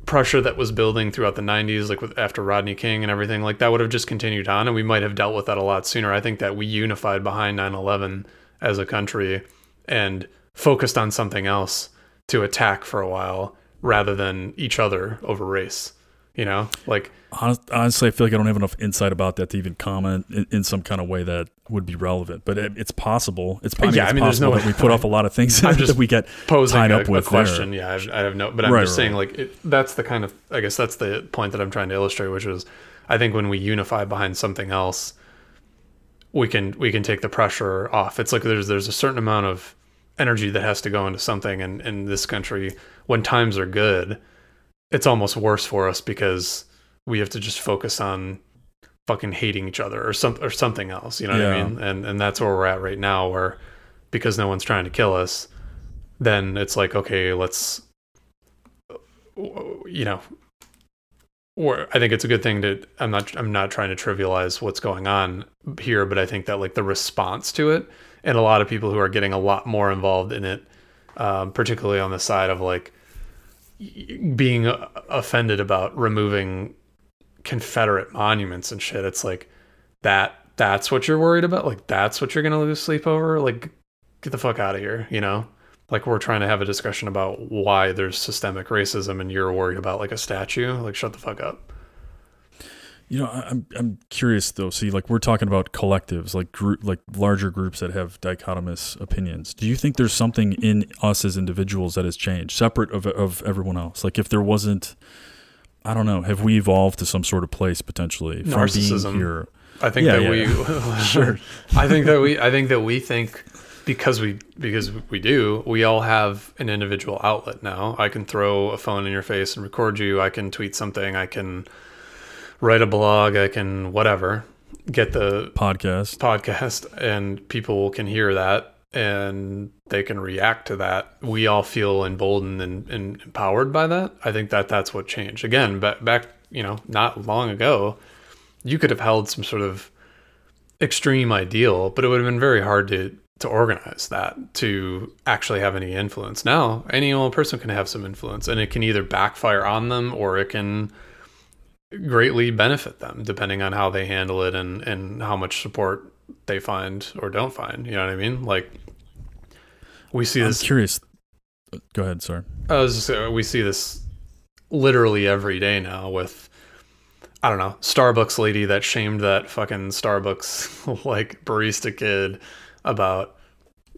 pressure that was building throughout the 90s like with after Rodney King and everything like that would have just continued on and we might have dealt with that a lot sooner. I think that we unified behind 9/11 as a country and focused on something else to attack for a while rather than each other over race. You know? Like honestly, I feel like I don't have enough insight about that to even comment in, in some kind of way that would be relevant. But it, it's possible. It's, I mean, Yeah, it's I mean, there's possible no- that we put off a lot of things I'm that we get posing tied a, up a with question. Yeah, I, I have no, but I'm Right, just right, saying, like, it, that's the kind of, I guess that's the point that I'm trying to illustrate, which is, I think when we unify behind something else, we can we can take the pressure off. It's like there's there's a certain amount of energy that has to go into something, and in this country, when times are good, it's almost worse for us because we have to just focus on fucking hating each other or some or something else. You know what I mean? And and that's where we're at right now, where because no one's trying to kill us, then it's like okay, let's you know. Or I think it's a good thing to. I'm not. I'm not trying to trivialize what's going on here, but I think that like the response to it, and a lot of people who are getting a lot more involved in it, um, particularly on the side of like being uh, offended about removing Confederate monuments and shit. It's like that. That's what you're worried about. Like that's what you're gonna lose sleep over. Like get the fuck out of here. You know. Like we're trying to have a discussion about why there's systemic racism, and you're worried about like a statue. Like shut the fuck up. You know, I'm I'm curious though. See, like we're talking about collectives, like group, like larger groups that have dichotomous opinions. Do you think there's something in us as individuals that has changed, separate of of everyone else? Like if there wasn't, I don't know, have we evolved to some sort of place potentially from Narcissism. being here? I think Yeah, that yeah. we Sure. I think that we I think that we think because we because we do, we all have an individual outlet now. I can throw a phone in your face and record you. I can tweet something. I can write a blog. I can whatever. Get the Podcast. podcast and people can hear that and they can react to that. We all feel emboldened and, and empowered by that. I think that that's what changed. Again, back, back, you know, not long ago, you could have held some sort of extreme ideal, but it would have been very hard to to organize that to actually have any influence. Now, any old person can have some influence and it can either backfire on them or it can greatly benefit them depending on how they handle it and and how much support they find or don't find. You know what I mean? Like we see this I'm this curious. Go ahead, sorry. I was just we see this literally every day now with I don't know, Starbucks lady that shamed that fucking Starbucks like barista kid about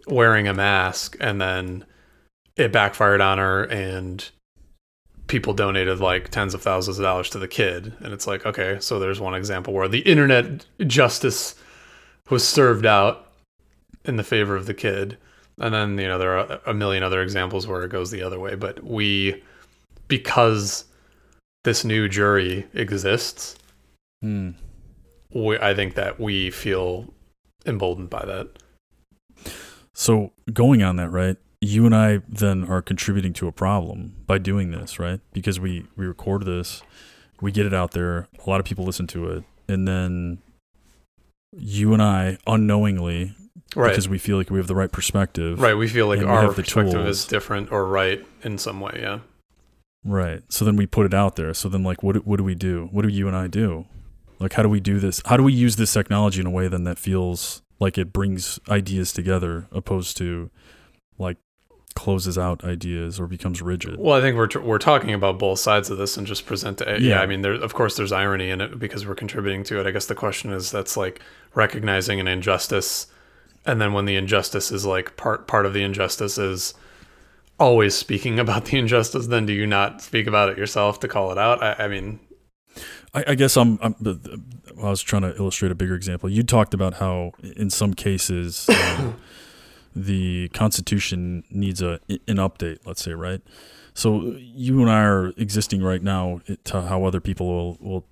wearing a mask and then it backfired on her and people donated like tens of thousands of dollars to the kid and it's like okay so there's one example where the internet justice was served out in the favor of the kid and then you know there are a million other examples where it goes the other way but we because this new jury exists Hmm. we, i think that we feel emboldened by that So going on that, right? You and I then are contributing to a problem by doing this, right? Because we we record this, we get it out there, a lot of people listen to it, and then you and I unknowingly Right. because we feel like we have the right perspective. right. We feel like our perspective is different or right in some way. Yeah. Right. So then we put it out there. So then like what do- what do we do? What do you and I do? Like how do we do this? How do we use this technology in a way then that feels like it brings ideas together opposed to closes out ideas or becomes rigid? Well, I think we're we're talking about both sides of this and just present it. Yeah, Yeah. I mean, there of course there's irony in it because we're contributing to it. I guess the question is that's like recognizing an injustice, and then when the injustice is like part part of the injustice is always speaking about the injustice, then do you not speak about it yourself to call it out? I, I mean, I, I guess I'm, I'm the- the- I was trying to illustrate a bigger example. You talked about how in some cases um, the Constitution needs a an update. Let's say right. So you and I are existing right now to how other people will will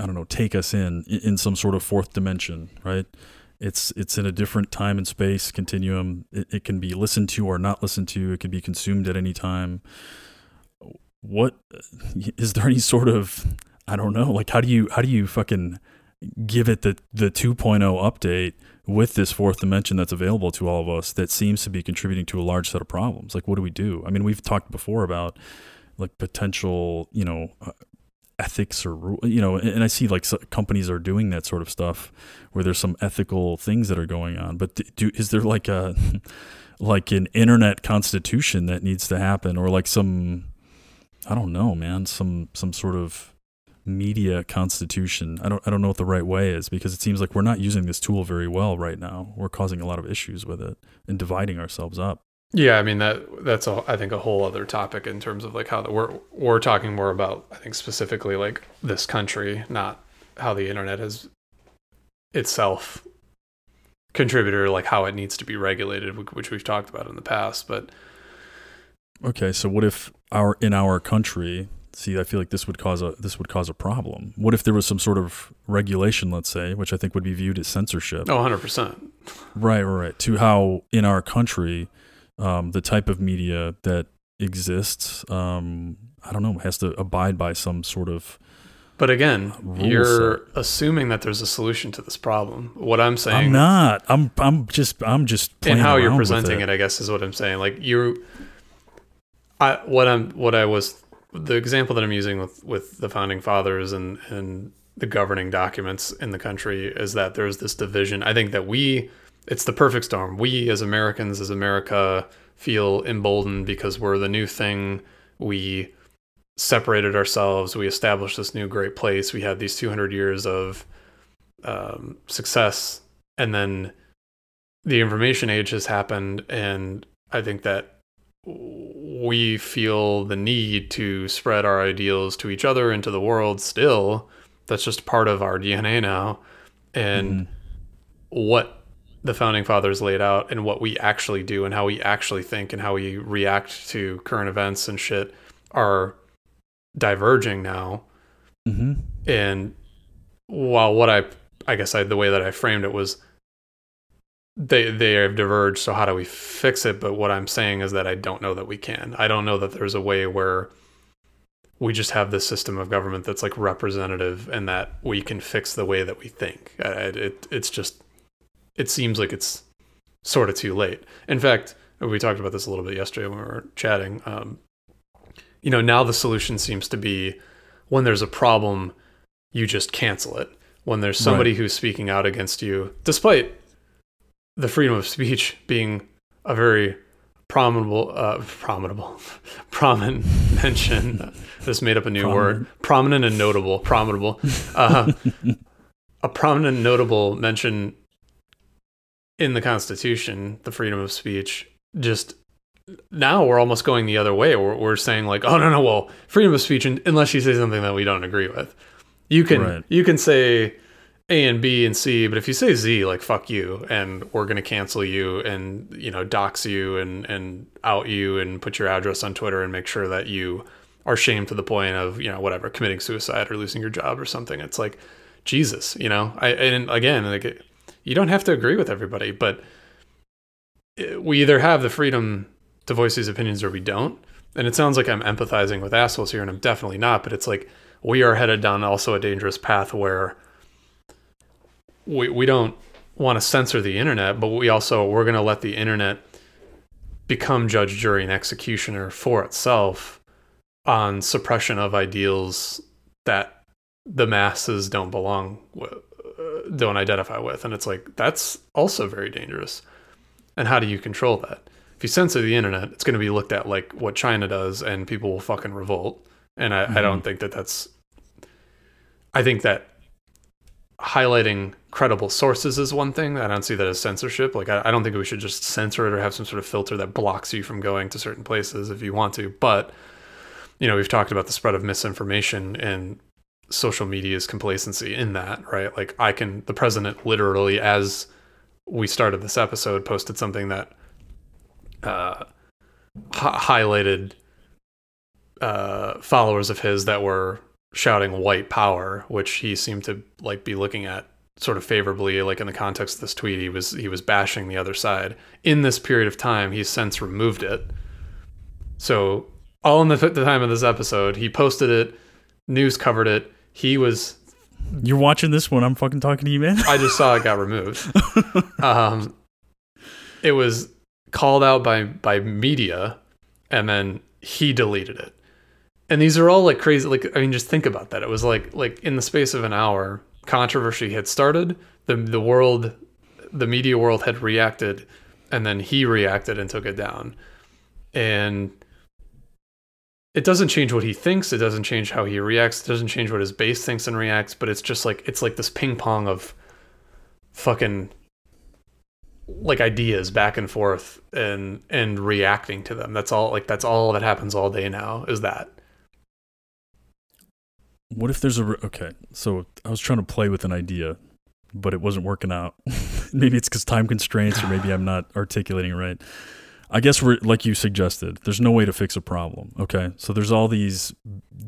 I don't know take us in in some sort of fourth dimension, right? It's it's in a different time and space continuum. It, it can be listened to or not listened to. It can be consumed at any time. What is there any sort of I don't know. Like, how do you how do you fucking give it the the 2.0 update with this fourth dimension that's available to all of us that seems to be contributing to a large set of problems? Like, what do we do? I mean, we've talked before about like potential, you know, uh, ethics or you know, and, and I see like so companies are doing that sort of stuff where there's some ethical things that are going on. But do is there like a like an internet constitution that needs to happen or like some I don't know, man, some some sort of media constitution. I don't I don't know what the right way is because it seems like we're not using this tool very well right now. We're causing a lot of issues with it and dividing ourselves up. yeah, I mean that that's a I think a whole other topic in terms of like how the, we're we're talking more about I think specifically like this country, not how the internet has itself contributor like how it needs to be regulated which we've talked about in the past but Okay, so what if our in our country, see I feel like this would cause a this would cause a problem. What if there was some sort of regulation, let's say, which I think would be viewed as censorship. oh 100% Right, right, right. To how in our country, um, the type of media that exists, um, I don't know, has to abide by some sort of but again you're assuming that there's a solution to this problem what i'm saying I'm not. I'm I'm just I'm just playing and how you're presenting it. i guess is what i'm saying like you i what i'm what i was the example that i'm using with with the founding fathers and and the governing documents in the country is that there's this division. I think that we it's the perfect storm. We as americans as america feel emboldened because we're the new thing. We separated ourselves. We established this new great place. We had these 200 years of um, success. And then the information age has happened and i think that we feel the need to spread our ideals to each other and to the world still that's just part of our dna now and Mhm. what the founding fathers laid out and what we actually do and how we actually think and how we react to current events and shit are diverging now Mhm. and while what I I guess I the way that I framed it was they they have diverged so how do we fix it? But what I'm saying is that I don't know that we can. I don't know that there's a way where we just have this system of government that's like representative and that we can fix the way that we think. I, I- it it's just it seems like it's sort of too late. In fact we talked about this a little bit yesterday when we were chatting um, you know now the solution seems to be when there's a problem you just cancel it. When there's somebody who's speaking out against you despite the freedom of speech being a very prominent uh prominent prominent mention. This made up a new word. Prominent and notable. Prominent uh, a prominent notable mention in the constitution the freedom of speech just now we're almost going the other way. We're, we're saying like oh no no well freedom of speech unless you say something that we don't agree with. You can Right. you can say a and b and c but if you say z like fuck you and we're to cancel you and you know dox you and and out you and put your address on twitter and make sure that you are shamed to the point of you know whatever committing suicide or losing your job or something it's like jesus you know i and again like you don't have to agree with everybody but eh, we either have the freedom to voice these opinions or we don't. And it sounds like I'm empathizing with assholes here, and I'm definitely not. But it's like we are headed down also a dangerous path where we we don't want to censor the internet, but we also we're going to let the internet become judge, jury, and executioner for itself on suppression of ideals that the masses don't belong with, uh, don't identify with, and it's like that's also very dangerous. And how do you control that? If you censor the internet, it's going to be looked at like what China does, and people will fucking revolt. And I, I don't think that that's. I think that highlighting credible sources is one thing. I don't see that as censorship. Like, I, I don't think we should just censor it or have some sort of filter that blocks you from going to certain places if you want to. But, you know, we've talked about the spread of misinformation and social media's complacency in that, right? Like, I can, the president literally, as we started this episode, posted something that uh, hi- highlighted uh, followers of his that were shouting white power, which he seemed to like be looking at sort of favorably like in the context of this tweet he was he was bashing the other side. In this period of time he's since removed it. So all in the, the time of this episode he posted it news covered it. He was You're watching this one I'm fucking talking to you, man. i just saw it got removed. Um it was called out by by media and then he deleted it and these are all like crazy like i mean just think about that. It was like like in the space of an hour controversy had started. The the world the media world had reacted and then he reacted and took it down. And it doesn't change what he thinks. It doesn't change how he reacts. It doesn't change what his base thinks and reacts but it's just like it's like this ping pong of fucking like ideas back and forth and and reacting to them. That's all like that's all that happens all day now is that What if there's a re- okay? So I was trying to play with an idea, but it wasn't working out. maybe it's because time constraints, or maybe I'm not articulating right. I guess we're like you suggested. There's no way to fix a problem. Okay, so there's all these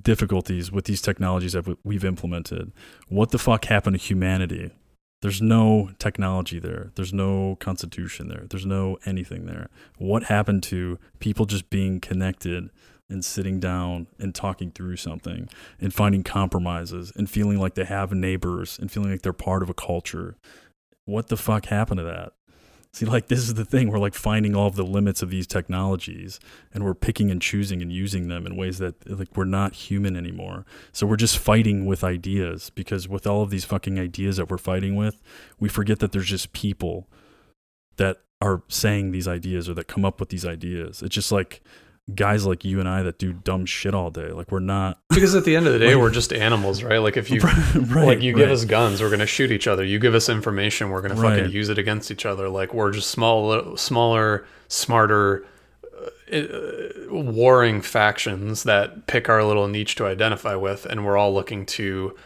difficulties with these technologies that we've implemented. What the fuck happened to humanity? There's no technology there. There's no constitution there. There's no anything there. What happened to people just being connected and sitting down and talking through something and finding compromises and feeling like they have neighbors and feeling like they're part of a culture? What the fuck happened to that? See, like this is the thing. We're like finding all of the limits of these technologies, and we're picking and choosing and using them in ways that like we're not human anymore. So we're just fighting with ideas because with all of these fucking ideas that we're fighting with, we forget that there's just people that are saying these ideas or that come up with these ideas. It's just like guys like you and I that do dumb shit all day. Like we're not because at the end of the day Like- we're just animals right like if you right. like you give right. us guns we're going to shoot each other you give us information we're going to Right. fucking use it against each other like we're just small smaller smarter uh, uh, warring factions that pick our little niche to identify with and we're all looking to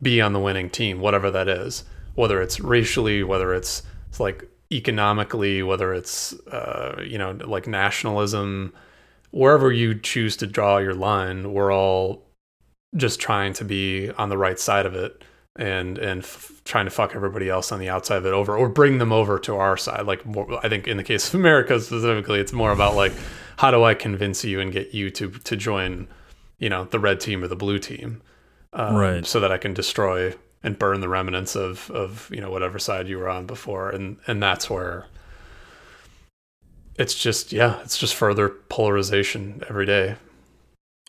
be on the winning team whatever that is whether it's racially whether it's, it's like economically whether it's uh, you know like nationalism wherever you choose to draw your line we're all just trying to be on the right side of it and and f- trying to fuck everybody else on the outside of it over or bring them over to our side like more, i think in the case of america specifically it's more about like how do i convince you and get you to to join you know the red team or the blue team um, Right. so that i can destroy and burn the remnants of of you know whatever side you were on before and and that's where it's just yeah it's just further polarization every day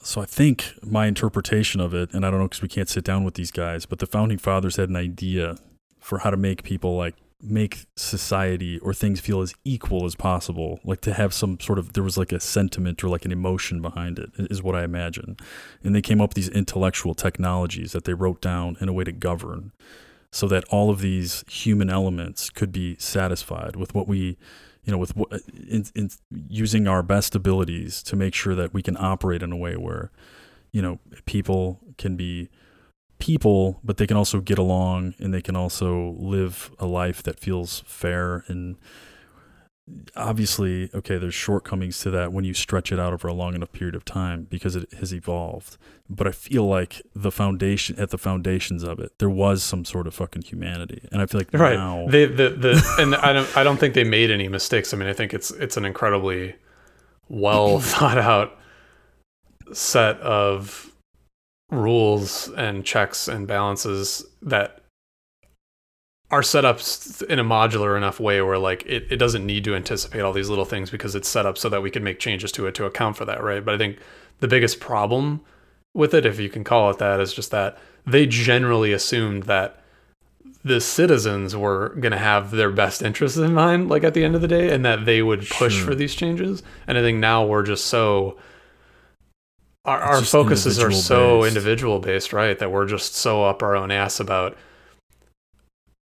So I think my interpretation of it, and I don't know because we can't sit down with these guys, but the founding fathers had an idea for how to make people like make society or things feel as equal as possible, like to have some sort of there was like a sentiment or like an emotion behind it, is what I imagine. And they came up with these intellectual technologies that they wrote down in a way to govern, so that all of these human elements could be satisfied with what we you know, with in, in using our best abilities to make sure that we can operate in a way where, you know, people can be people, but they can also get along and they can also live a life that feels fair and obviously, okay, there's shortcomings to that when you stretch it out over a long enough period of time because it has evolved. But I feel like the foundation at the foundations of it, there was some sort of fucking humanity, and I feel like right. now, They the the and I don't I don't think they made any mistakes. I mean, I think it's it's an incredibly well thought out set of rules and checks and balances that are set up in a modular enough way where like it, it doesn't need to anticipate all these little things because it's set up so that we can make changes to it to account for that right but i think the biggest problem with it if you can call it that is just that they generally assumed that the citizens were going to have their best interests in mind like at the end of the day and that they would push Sure. for these changes and i think now we're just so our, our focuses are so based. individual based right that we're just so up our own ass about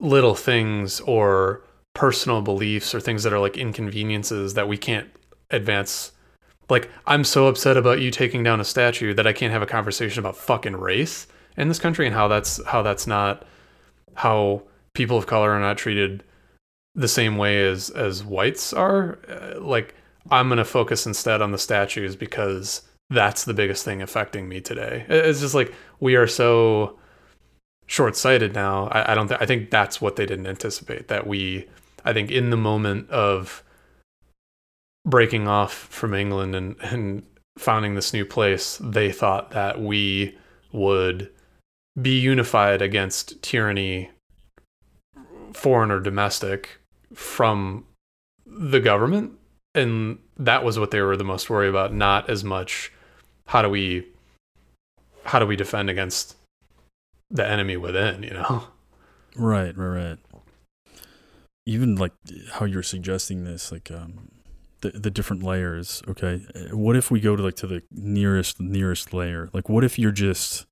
little things or personal beliefs or things that are like inconveniences that we can't advance. Like i'm so upset about you taking down a statue that i can't have a conversation about fucking race in this country and how that's how that's not how people of color are not treated the same way as as whites are. Uh, like i'm going to focus instead on the statues because that's the biggest thing affecting me today. It's just like we are so short-sighted now i, I don't th- i think that's what they didn't anticipate that we i think in the moment of breaking off from england and and founding this new place they thought that we would be unified against tyranny foreign or domestic from the government. And that was what they were the most worried about not as much how do we how do we defend against the enemy within you know Right, right, right. Even like how you're suggesting this, like um, the the different layers. Okay, Uh, what if we go to like to the nearest nearest layer? Like, what if you're just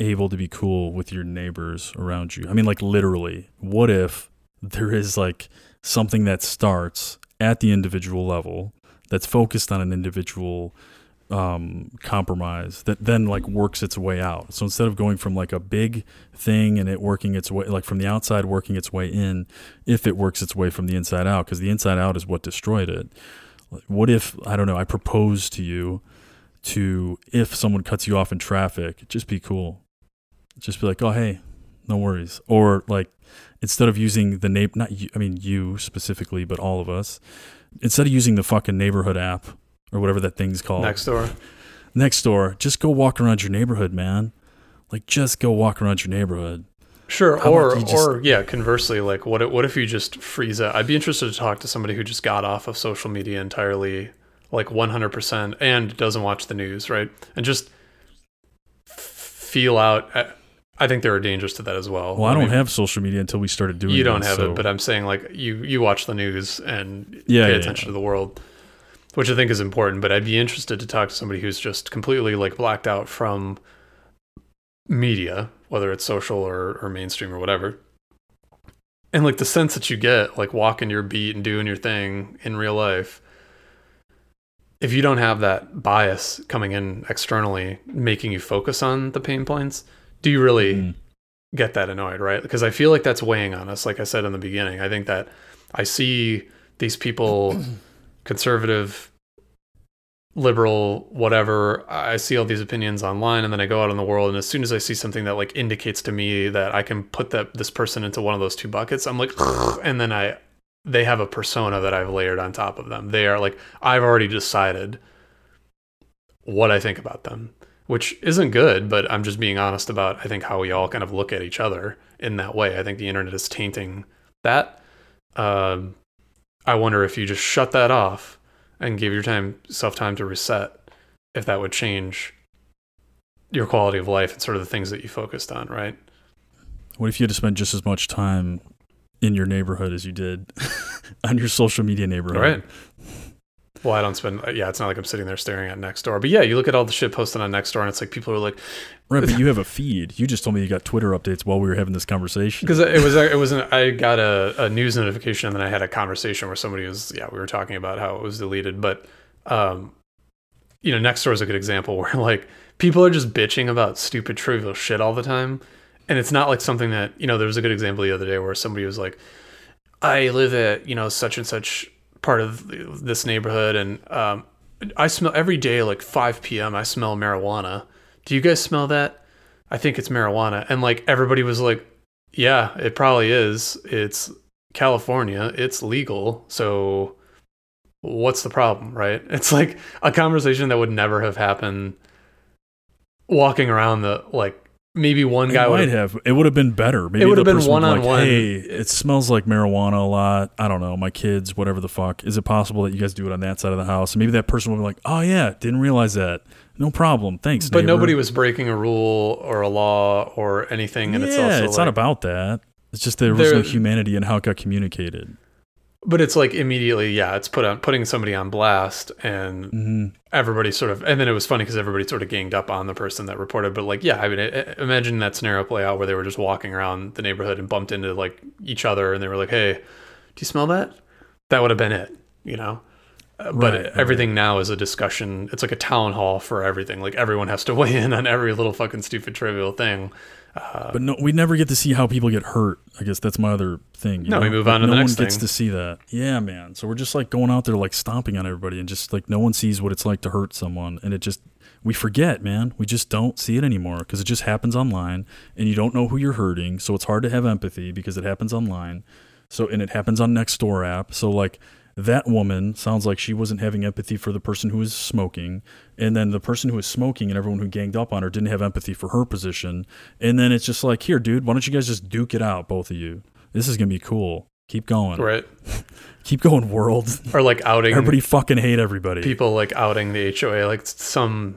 able to be cool with your neighbors around you? I mean, like literally. What if there is like something that starts at the individual level that's focused on an individual um compromise that then like works its way out. So instead of going from like a big thing and it working its way like from the outside working its way in if it works its way from the inside out because the inside out is what destroyed it what if i don't know i propose to you to if someone cuts you off in traffic just be cool. Just be like oh hey no worries. Or like instead of using the name not you i mean you specifically but all of us instead of using the fucking neighborhood app or whatever that thing's called Nextdoor next door, just go walk around your neighborhood, man. Like just go walk around your neighborhood. Sure, How or just- or yeah, conversely, like what if, what if you just freeze out? I'd be interested to talk to somebody who just got off of social media entirely, like 100%, and doesn't watch the news, right? And just f- feel out. I- I think there are dangers to that as well. Well, I don't mean, have social media until we started doing You don't have so- it, but I'm saying like you you watch the news and Yeah, pay yeah, attention yeah. to the world, which I think is important. But I'd be interested to talk to somebody who's just completely like blacked out from media, whether it's social or, or mainstream or whatever. And like the sense that you get, like walking your beat and doing your thing in real life, if you don't have that bias coming in externally, making you focus on the pain points, do you really Mm. get that annoyed, right? Because I feel like that's weighing on us. Like I said in the beginning, I think that I see these people, conservative, liberal, whatever. I see all these opinions online, and then I go out in the world, and as soon as I see something that like indicates to me that I can put that this person into one of those two buckets, I'm like, and then I they have a persona that I've layered on top of them. They are like I've already decided what I think about them which isn't good, but I'm just being honest about I think how we all kind of look at each other in that way. I think the internet is tainting that. Um, I wonder if you just shut that off and give your time self time to reset, if that would change your quality of life and sort of the things that you focused on, right? What if you had to spend just as much time in your neighborhood as you did on your social media neighborhood? Right. Well, I don't spend. Yeah, it's not like I'm sitting there staring at Nextdoor, but yeah, you look at all the shit posted on Nextdoor, and it's like people are like, Right, but you have a feed. You just told me you got Twitter updates while we were having this conversation. because it was it was an, I got a, a news notification and then I had a conversation where somebody was yeah we were talking about how it was deleted but um you know Nextdoor is a good example where like people are just bitching about stupid trivial shit all the time and it's not like something that you know there was a good example the other day where somebody was like I live at you know such and such part of this neighborhood, and um, I smell every day like 5 p.m. I smell marijuana. Do you guys smell that? I think it's marijuana, and like everybody was like, "Yeah, it probably is. It's California. It's legal, so." What's the problem, right? It's like a conversation that would never have happened walking around the like maybe one guy would might have. It would have been better. Maybe It would have been would like, one-on-one. Hey, it smells like marijuana a lot. I don't know. My kids, whatever the fuck. Is it possible that you guys do it on that side of the house? And maybe that person would be like, Oh yeah, didn't realize that. No problem. Thanks. but neighbor." nobody was breaking a rule or a law or anything and yeah, it's also it's like, not about that. It's just there was There- no humanity in how it got communicated. But it's like immediately yeah it's put on putting somebody on blast and hmm everybody sort of and then it was funny because everybody sort of ganged up on the person that reported but like yeah i mean imagine that scenario play out where they were just walking around the neighborhood and bumped into like each other and they were like hey do you smell that? That would have been it you know? Uh, but Right, right, everything now is a discussion it's like a town hall for everything like everyone has to weigh in on every little fucking stupid trivial thing But no, we never get to see how people get hurt. I guess that's my other thing. you No, we know? move Like, on to no the one next gets thing. to see that. Yeah, man. So we're just like going out there like stomping on everybody, and just like no one sees what it's like to hurt someone, and it just we forget, man. We just don't see it anymore because it just happens online, and you don't know who you're hurting, so it's hard to have empathy because it happens online. So and it happens on Nextdoor app. So like that woman sounds like she wasn't having empathy for the person who was smoking. And then the person who was smoking and everyone who ganged up on her didn't have empathy for her position. And then it's just like here dude why don't you guys just duke it out both of you? This is gonna be cool. Keep going. Right. Keep going world. Or like outing everybody fucking hate everybody. people like outing the HOA, like some,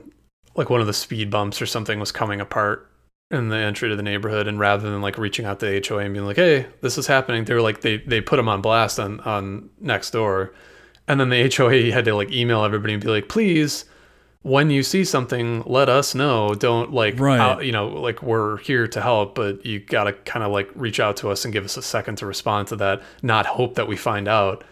like one of the speed bumps or something was coming apart in the entry to the neighborhood, and rather than like reaching out to the HOA and being like, "Hey, this is happening," they were like they they put them on blast on on Nextdoor, and then the HOA had to like email everybody and be like, "Please." When you see something, let us know. Don't like, Right. out, you know, like we're here to help, but you gotta kind of like reach out to us and give us a second to respond to that. Not hope that we find out.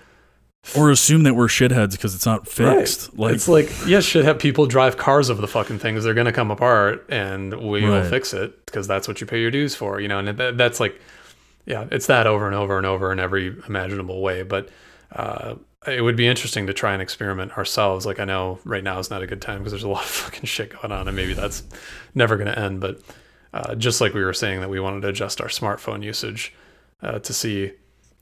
Or assume that we're shitheads because it's not fixed Right. like it's like yes, should have people drive cars over the fucking things. They're gonna come apart, and we will fix it because that's what you pay your dues for, you know. And that, that's like, yeah, it's that over and over and over in every imaginable way. But uh, it would be interesting to try and experiment ourselves. Like I know right now is not a good time because there's a lot of fucking shit going on, and maybe that's never gonna end. But uh, just like we were saying that we wanted to adjust our smartphone usage uh, to see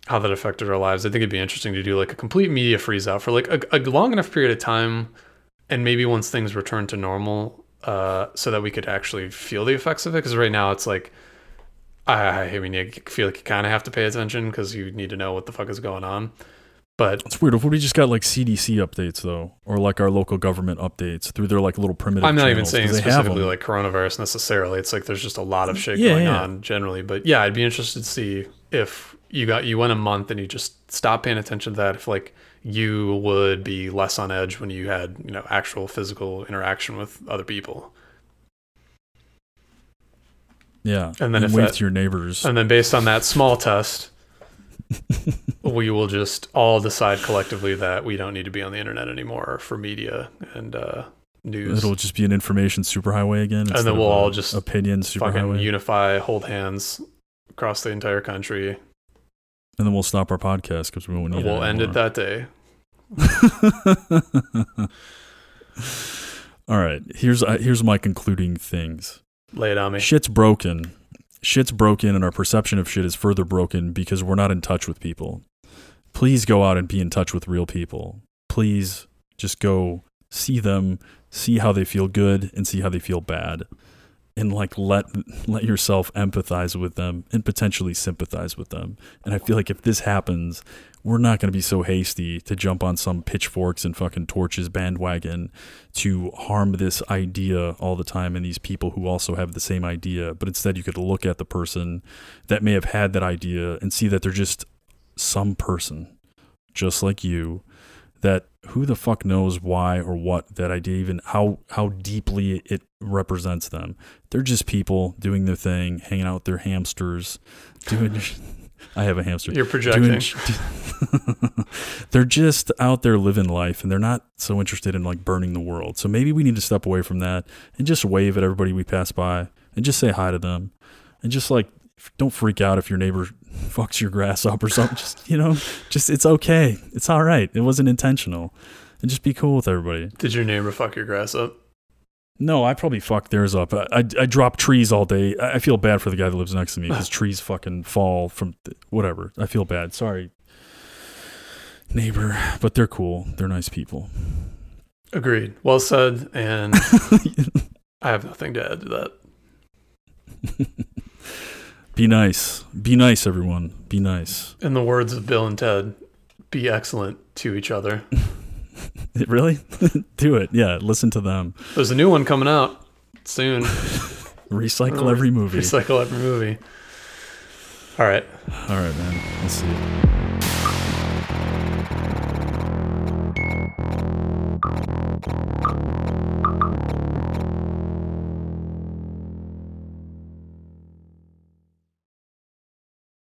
how that affected our lives. I think it'd be interesting to do like a complete media freeze out for like a, a long enough period of time, and maybe once things return to normal, uh, so that we could actually feel the effects of it. Because right now it's like, I, I mean, you feel like you kind of have to pay attention because you need to know what the fuck is going on. But it's weird if we just got like cdc updates though or like our local government updates through their like little primitive I'm not even channels, saying they have specifically like coronavirus necessarily. It's like there's just a lot of shit Yeah, going yeah. on generally. But yeah, I'd be interested to see if you got you went a month and you just stopped paying attention to that. If like you would be less on edge when you had you know actual physical interaction with other people. yeah And then if wave that- your neighbors And then based on that small test, we will just all decide collectively that we don't need to be on the internet anymore for media and uh, news. It'll just be an information superhighway again. and then we'll all just opinion fucking superhighway, unify, hold hands across the entire country. And then we'll stop our podcast because we won't need we'll it. end it that day. all right. Here's uh, here's my concluding things. Lay it on me. Shit's broken. Shit's broken, and our perception of shit is further broken because we're not in touch with people. Please go out and be in touch with real people. Please just go see them, see how they feel good, and see how they feel bad, and like let let yourself empathize with them and potentially sympathize with them. And I feel like if this happens, we're not going to be so hasty to jump on some pitchforks and fucking torches bandwagon to harm this idea all the time and these people who also have the same idea. But instead, you could look at the person that may have had that idea and see that they're just some person, just like you, that who the fuck knows why or what that idea even how how deeply it represents them. They're just people doing their thing, hanging out with their hamsters, doing. I have a hamster You're projecting. doing- they're just out there living life and they're not so interested in like burning the world. So maybe we need to step away from that and just wave at everybody we pass by and just say hi to them and just like don't freak out if your neighbor fucks your grass up or something. Just you know, just it's okay. It's all right. It wasn't intentional. And just be cool with everybody. Did your neighbor fuck your grass up? No, I probably fucked theirs up. I, I, I drop trees all day. I I feel bad for the guy that lives next to me because trees fucking fall from th- whatever. I feel bad. Sorry, neighbor, but they're cool. They're nice people. Agreed. Well said. And I have nothing to add to that. Be nice. Be nice, everyone. Be nice. In the words of Bill and Ted, be excellent to each other. Really? Do it. Yeah. Listen to them. There's a new one coming out soon. Recycle every movie. Recycle every movie. All right. All right, man. Let's see.